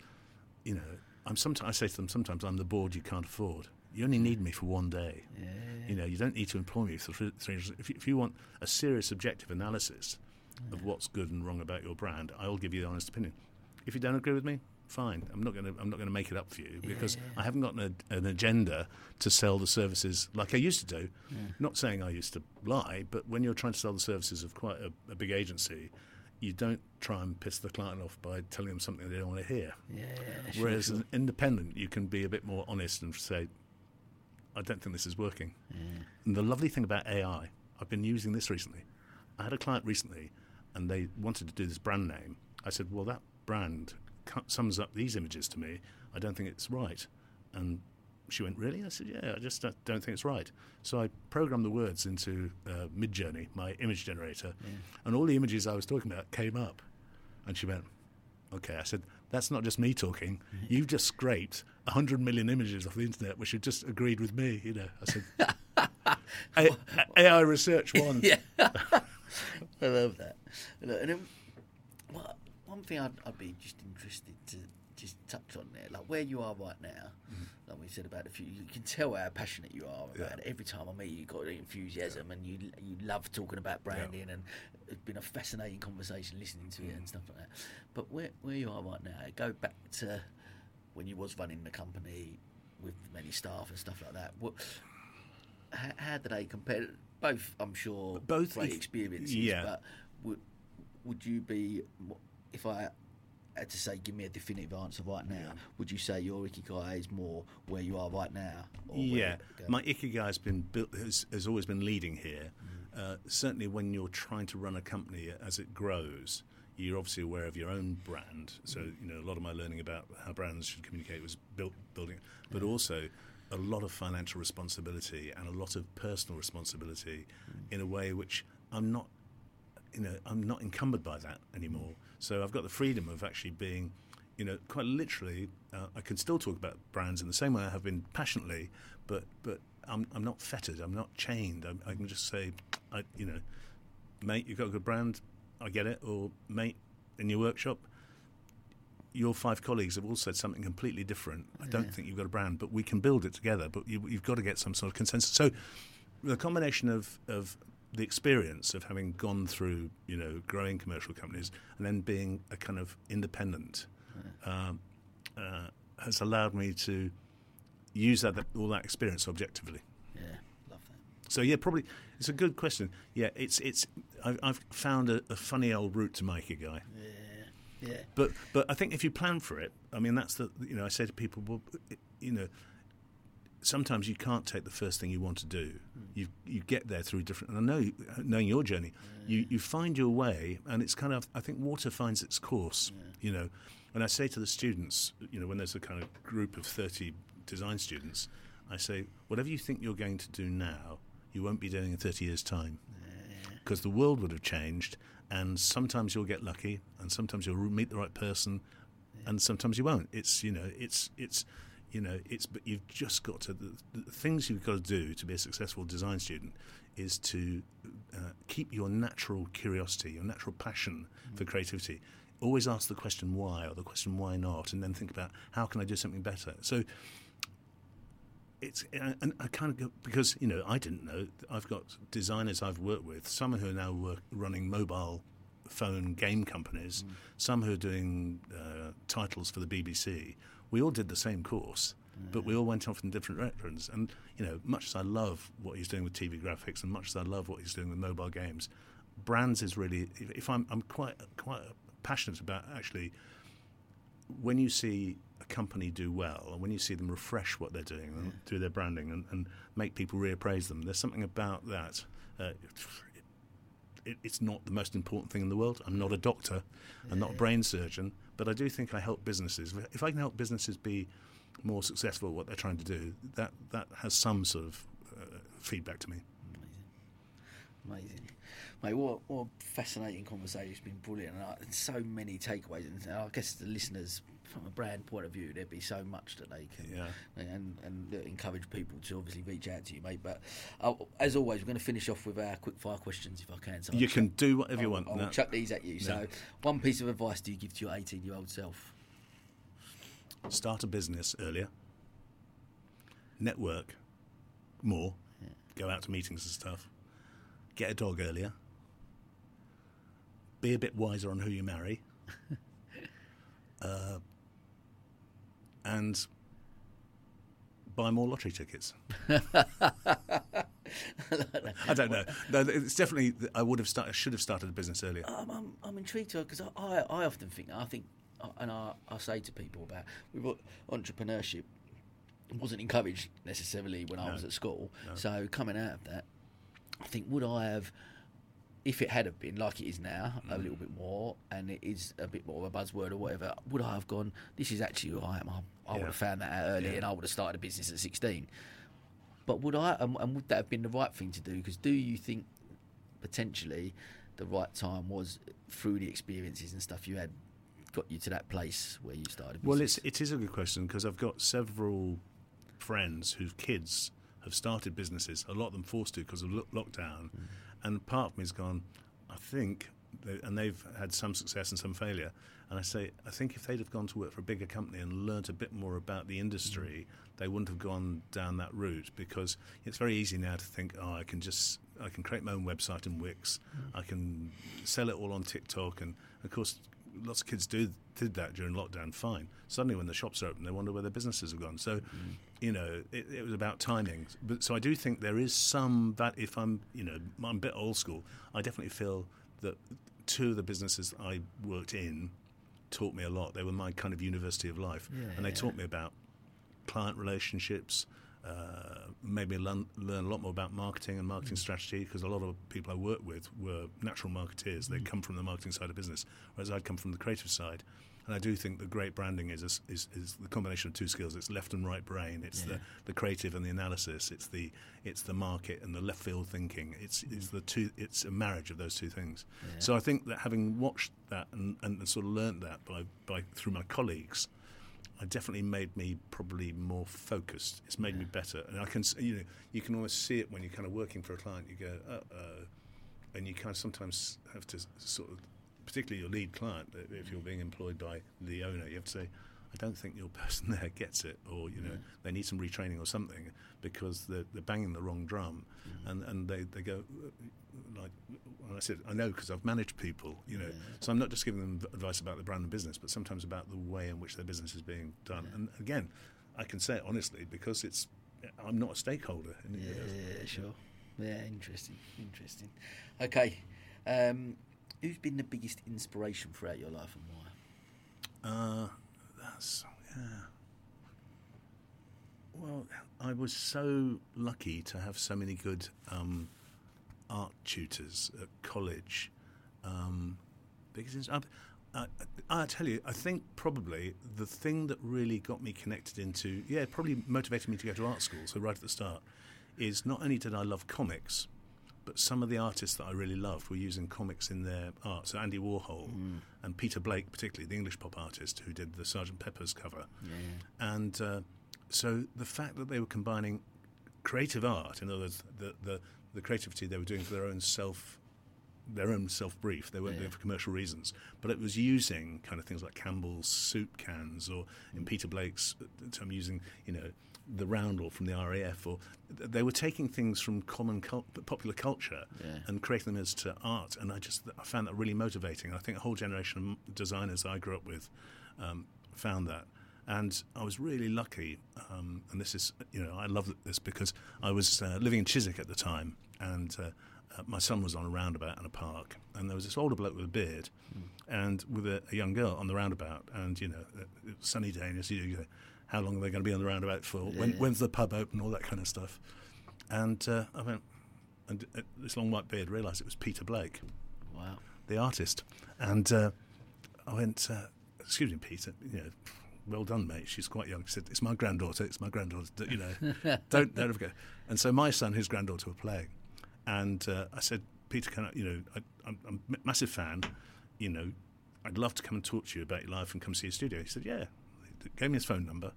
you know I'm sometimes I say to them sometimes I'm the board you can't afford. You only need me for one day. Yeah. You know, you don't need to employ me for three, three if, you, if you want a serious objective analysis of what's good and wrong about your brand, I'll give you the honest opinion. If you don't agree with me, fine. I'm not going to I'm not going to make it up for you because I haven't got an, an agenda to sell the services like I used to do. Not saying I used to lie, but when you're trying to sell the services of quite a, a big agency, you don't try and piss the client off by telling them something they don't want to hear. Yeah. sure, Whereas sure. an independent, you can be a bit more honest and say, I don't think this is working. And the lovely thing about AI, I've been using this recently. I had a client recently and they wanted to do this brand name. I said, Well, that brand sums up these images to me. I don't think it's right. And she went, Really? I said, Yeah, I just uh, don't think it's right. So I programmed the words into uh, Midjourney, my image generator, and all the images I was talking about came up. And she went, Okay, I said, that's not just me talking. You've just scraped 100 million images off the internet, which have just agreed with me. You know, I said, [laughs] A- A- AI research one. [laughs] Yeah. [laughs] I love that. And then, well, one thing I'd, I'd be just interested to just touch on there, like where you are right now, like we said about a few, you can tell how passionate you are about Mm-hmm. Yeah. it. Every time I meet you, you've got the enthusiasm and you you love talking about branding, and it's been a fascinating conversation listening to it Mm. and stuff like that. But where where you are right now, go back to when you was running the company with many staff and stuff like that. What, how, how do they compare? Both, I'm sure, Both great ex- experiences. yeah. But would would you be if I had to say, give me a definitive answer right now? Would you say your ikigai is more where you are right now? or Yeah, my ikigai has been built, has, has always been leading here. Mm. Uh, certainly, when you're trying to run a company as it grows, you're obviously aware of your own brand. Mm. So, you know, a lot of my learning about how brands should communicate was built building, but also a lot of financial responsibility and a lot of personal responsibility mm. in a way which I'm not you know, I'm not encumbered by that anymore. So I've got the freedom of actually being, you know, quite literally, uh, I can still talk about brands in the same way I have been passionately, but but I'm I'm not fettered. I'm not chained. I'm, I can just say, I, you know, mate, you've got a good brand. I get it. Or mate, in your workshop, your five colleagues have all said something completely different. I don't think you've got a brand, but we can build it together. But you, you've got to get some sort of consensus. So the combination of, of the experience of having gone through, you know, growing commercial companies and then being a kind of independent um, uh, has allowed me to use that all that experience objectively. yeah, love that. So yeah, probably it's a good question. Yeah, it's it's I've, I've found a, a funny old route to my ikigai. Yeah, yeah, But but I think if you plan for it, I mean that's the you know I say to people, well, you know, sometimes you can't take the first thing you want to do. You you get there through different. And I know knowing your journey, you you find your way, and it's kind of I think water finds its course. You know, and I say to the students, you know, when there's a kind of group of thirty design students, I say whatever you think you're going to do now, you won't be doing in thirty years' time because the world would have changed, and sometimes you'll get lucky, and sometimes you'll meet the right person, and sometimes you won't. It's you know, it's it's you know, it's but you've just got to the, the things you've got to do to be a successful design student is to uh, keep your natural curiosity, your natural passion for creativity, always ask the question why or the question why not, and then think about how can I do something better. So it's and I kind of go, because you know I didn't know I've got designers I've worked with, some who are now work, running mobile phone game companies, mm. some who are doing uh, titles for the BBC. We all did the same course, but we all went off in different directions. And you know, much as I love what he's doing with TV graphics, and much as I love what he's doing with mobile games, brands is really. If I'm, I'm quite quite passionate about actually when you see a company do well, and when you see them refresh what they're doing and do their branding and, and, make people reappraise them, there's something about that. Uh, it, it's not the most important thing in the world. I'm not a doctor, I'm not a brain surgeon, but I do think I help businesses. If I can help businesses be more successful at what they're trying to do, that that has some sort of uh, feedback to me. Amazing, amazing, mate. What what fascinating conversation! It's been brilliant, and so many takeaways. And I guess the listeners, from a brand point of view, there'd be so much that they can yeah. and and encourage people to obviously reach out to you, mate. But uh, as always, we're going to finish off with our quick fire questions, if I can. So you I'll can chuck, do whatever you want. I'll, I'll chuck these at you. So, one piece of advice do you give to your 18 year old self? start a business earlier, network more, yeah. go out to meetings and stuff, get a dog earlier, be a bit wiser on who you marry, [laughs] uh, and buy more lottery tickets. [laughs] I don't know. No, it's definitely. I would have started. Should have started a business earlier. Um, I'm, I'm intrigued because I, I, I often think. I think and I, I say to people about with entrepreneurship wasn't encouraged necessarily when no. I was at school. No. So coming out of that, I think would I have, if it had have been like it is now, mm. a little bit more, and it is a bit more of a buzzword or whatever, would I have gone? This is actually who I am. I, I yeah. would have found that out early, yeah. and I would have started a business at sixteen. But would I? And, and would that have been the right thing to do? Because do you think potentially the right time was through the experiences and stuff you had got you to that place where you started? Well, it's, it is a good question because I've got several friends whose kids have started businesses, a lot of them forced to because of lo- lockdown. Mm. And part of me has gone, I think, and they've had some success and some failure. And I say, I think if they'd have gone to work for a bigger company and learnt a bit more about the industry, mm. they wouldn't have gone down that route because it's very easy now to think, oh, I can just I can create my own website in Wix, mm. I can sell it all on TikTok, and of course lots of kids do did that during lockdown. Fine. Suddenly, when the shops are open, they wonder where their businesses have gone. So, mm. you know, it, it, was about timing. But so I do think there is some that if I'm, you know, I'm a bit old school. I definitely feel that two of the businesses I worked in taught me a lot. They were my kind of university of life, yeah, and they yeah. taught me about client relationships, uh, made me learn, learn a lot more about marketing and marketing mm. strategy because a lot of people I worked with were natural marketeers. Mm. They come from the marketing side of business, whereas I'd come from the creative side. And I do think that great branding is, is, is the combination of two skills. It's left and right brain. It's yeah. the, the creative and the analysis. It's the it's the market and the left field thinking. It's, it's the two. It's a marriage of those two things. Yeah. So I think that having watched that and, and sort of learnt that by, by through my colleagues, it definitely made me probably more focused. It's made yeah. me better, and I can you know you can almost see it when you're kind of working for a client. You go, uh, and you kind of sometimes have to sort of, particularly your lead client, if you're being employed by the owner, you have to say, I don't think your [laughs] person there gets it, or you know, yeah. they need some retraining or something because they're, they're banging the wrong drum, mm-hmm. and and they, they go like I said, I know because I've managed people, you know, yeah. so I'm not just giving them advice about the brand and business, but sometimes about the way in which their business is being done. Yeah. And again, I can say it honestly because it's I'm not a stakeholder. In yeah, yeah, sure. Yeah, interesting, interesting. Okay, um, who's been the biggest inspiration throughout your life and why? Uh, yeah. Well, I was so lucky to have so many good um, art tutors at college. Um, because I, I, tell you, I think probably the thing that really got me connected into, yeah, probably motivated me to go to art school. So right at the start, is not only did I love comics, but some of the artists that I really loved were using comics in their art. So Andy Warhol mm. and Peter Blake, particularly the English pop artist who did the Sergeant Pepper's cover, yeah. and uh, so the fact that they were combining creative art, in other words, the, the, the creativity they were doing for their own self their own self brief. They weren't Yeah. doing it for commercial reasons, but it was using kind of things like Campbell's soup cans, or in Peter Blake's uh, term, using you know the roundel from the RAF, or they were taking things from common cult, popular culture Yeah. and creating them as to art. And I just I found that really motivating. I think a whole generation of designers I grew up with um, found that. And I was really lucky, um, and this is, you know, I love this because I was uh, living in Chiswick at the time, and uh, uh, my son was on a roundabout in a park, and there was this older bloke with a beard, and with a, a young girl on the roundabout, and you know, it was a sunny day, and you go, how long are they going to be on the roundabout for? When, when's the pub open? All that kind of stuff. And uh, I went, and uh, this long white beard realised it was Peter Blake Wow. the artist. And uh, I went, uh, excuse me, Peter, you know, well done, mate. She's quite young. She said, it's my granddaughter, it's my granddaughter, you know, [laughs] don't, don't ever go. And so my son, his granddaughter were playing. And uh, I said, Peter, can I, you know, I, I'm, I'm a massive fan, you know, I'd love to come and talk to you about your life and come see your studio. He said, yeah. Gave me his phone number.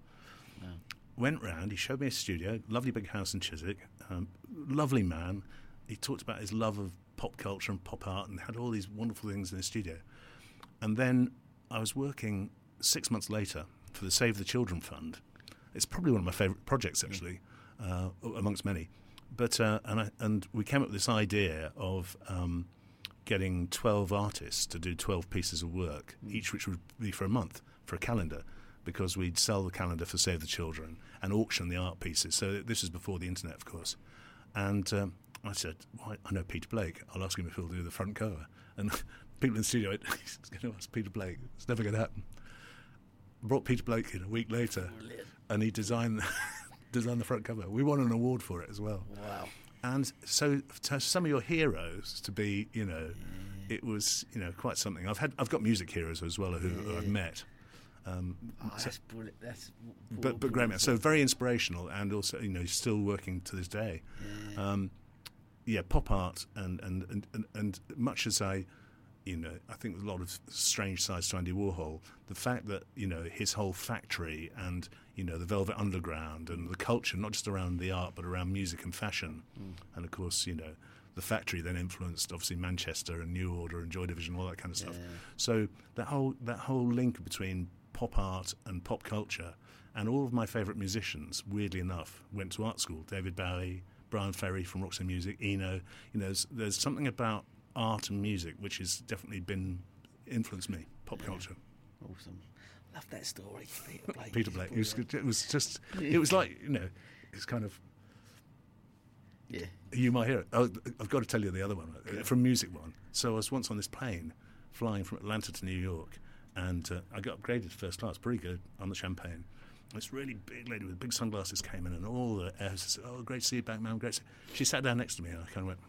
Went round, he showed me his studio, lovely big house in Chiswick, um, lovely man. He talked about his love of pop culture and pop art and had all these wonderful things in his studio. And then I was working six months later for the Save the Children Fund. It's probably one of my favourite projects, actually, uh, amongst many. But uh, and I, and we came up with this idea of um, getting twelve artists to do twelve pieces of work, each which would be for a month for a calendar, because we'd sell the calendar for Save the Children and auction the art pieces. So this was before the internet, of course. And um, I said, well, I know Peter Blake. I'll ask him if he'll do the front cover. And [laughs] people in the studio went, [laughs] he's going to ask Peter Blake. It's never going to happen. Brought Peter Blake in a week later, and he designed [laughs] designed the front cover. We won an award for it as well. Wow. And so, to some of your heroes to be, you know, it was, you know, quite something. I've had, I've got music heroes as well who, who I've met. Um, Oh, so- that's brilliant. That's but but great man. So very inspirational, and also you know still working to this day. Um, yeah, pop art, and and, and and and much as I, you know, I think a lot of strange sides to Andy Warhol. The fact that you know his whole factory and you know the Velvet Underground and the culture, not just around the art but around music and fashion, and of course you know. The factory then influenced, obviously, Manchester and New Order and Joy Division, all that kind of stuff. So that whole that whole link between pop art and pop culture, and all of my favourite musicians, weirdly enough, went to art school. David Bowie, Bryan Ferry from Roxy Music, Eno. You know, there's, there's something about art and music which has definitely been influenced me. Pop culture. awesome. Love that story, Peter [laughs] Blake. Peter Blake. It was, it was just. It was like you know, it's kind of Yeah. you might hear it. Oh, I've got to tell you the other one from Music One. So I was once on this plane flying from Atlanta to New York, and uh, I got upgraded to first class, pretty good on the champagne. This really big lady with big sunglasses came in, and all the air said, "Oh, great to see you back, ma'am. Great." To see you." She sat down next to me, and I kind of went,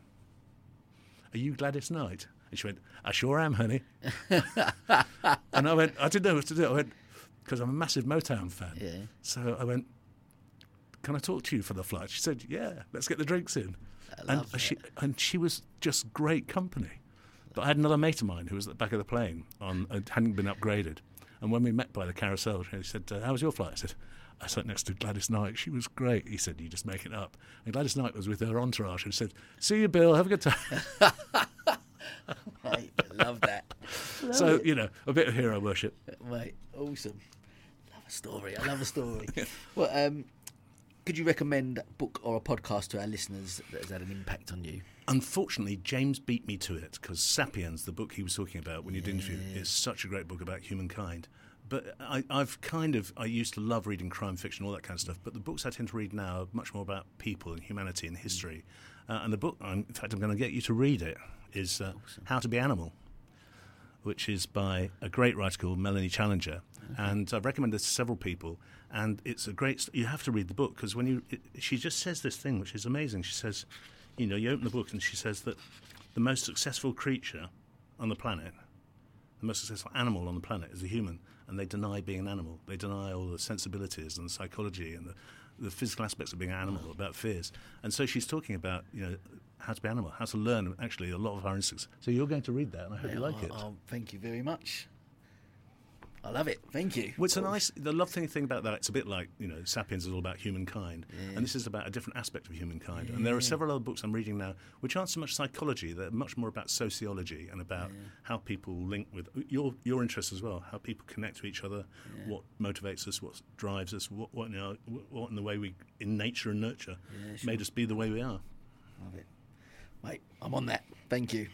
"Are you Gladys Knight?" And she went, "I sure am, honey." [laughs] and I went, "I didn't know what to do." I went, "Because I'm a massive Motown fan." Yeah. So I went, "Can I talk to you for the flight?" She said, "Yeah, let's get the drinks in." And she and she was just great company. But I had another mate of mine who was at the back of the plane on uh, hadn't been upgraded. And when we met by the carousel, he said, uh, "How was your flight?" I said, "I sat next to Gladys Knight. She was great." He said, "You just make it up." And Gladys Knight was with her entourage and said, "See you, Bill. Have a good time." [laughs] [laughs] Mate, I love that. Love so it. you know, a bit of hero worship. Mate, awesome. Love a story. I love a story. [laughs] well, um, could you recommend a book or a podcast to our listeners that has had an impact on you? Unfortunately, James beat me to it because *Sapiens*, the book he was talking about when you did interview, is such a great book about humankind. But I, I've kind of I used to love reading crime fiction, all that kind of stuff. But the books I tend to read now are much more about people and humanity and history. Uh, and the book, I'm, in fact, I'm going to get you to read it, is uh, *How to Be Animal*, which is by a great writer called Melanie Challenger. And I've recommended it to several people. And it's a great, you have to read the book because when you, it, she just says this thing which is amazing. She says, you know, you open the book and she says that the most successful creature on the planet, the most successful animal on the planet is a human, and they deny being an animal. They deny all the sensibilities and the psychology and the, the physical aspects of being an animal, about fears. And so she's talking about, you know, how to be animal, how to learn actually a lot of our instincts. So you're going to read that, and I hope you like it. Oh, oh, thank you very much. I love it. Thank you. Well, it's a nice. The lovely thing about that, it's a bit like you know, *Sapiens* is all about humankind, and this is about a different aspect of humankind. And there are several other books I'm reading now which aren't so much psychology; they're much more about sociology and about how people link with your your interests as well, how people connect to each other, what motivates us, what drives us, what what, you know, what in the way we in nature and nurture made us be the way we are. Love it. Mate, I'm on that. Thank you.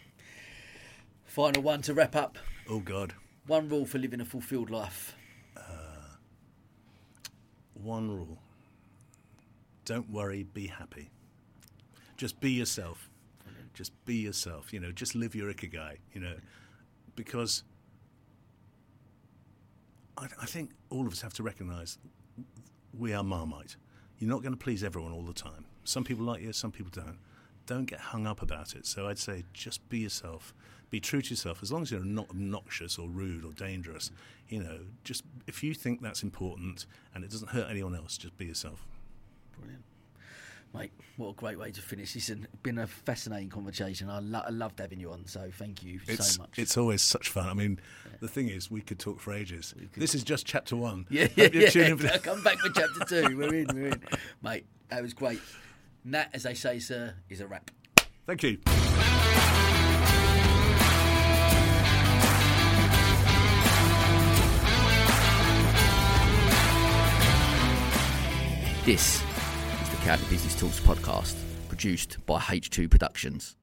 Final one to wrap up. Oh God. One rule for living a fulfilled life. Uh, one rule don't worry, be happy. Just be yourself. Just be yourself. You know, just live your ikigai, you know, because I, I think all of us have to recognize we are Marmite. You're not going to please everyone all the time. Some people like you, some people don't. Don't get hung up about it. So I'd say just be yourself. Be true to yourself. As long as you're not obnoxious or rude or dangerous, you know, just if you think that's important and it doesn't hurt anyone else, just be yourself. Brilliant. Mate, what a great way to finish. It's been a fascinating conversation. I, lo- I loved having you on, so thank you It's, so much. it's always such fun. I mean, the thing is, we could talk for ages. This is just chapter one. yeah, yeah, yeah. [laughs] Come back for chapter two. We're in, we're in. [laughs] Mate, that was great. And that, as they say, sir, is a wrap. Thank you. This is the County Business Talks podcast, produced by H2 Productions.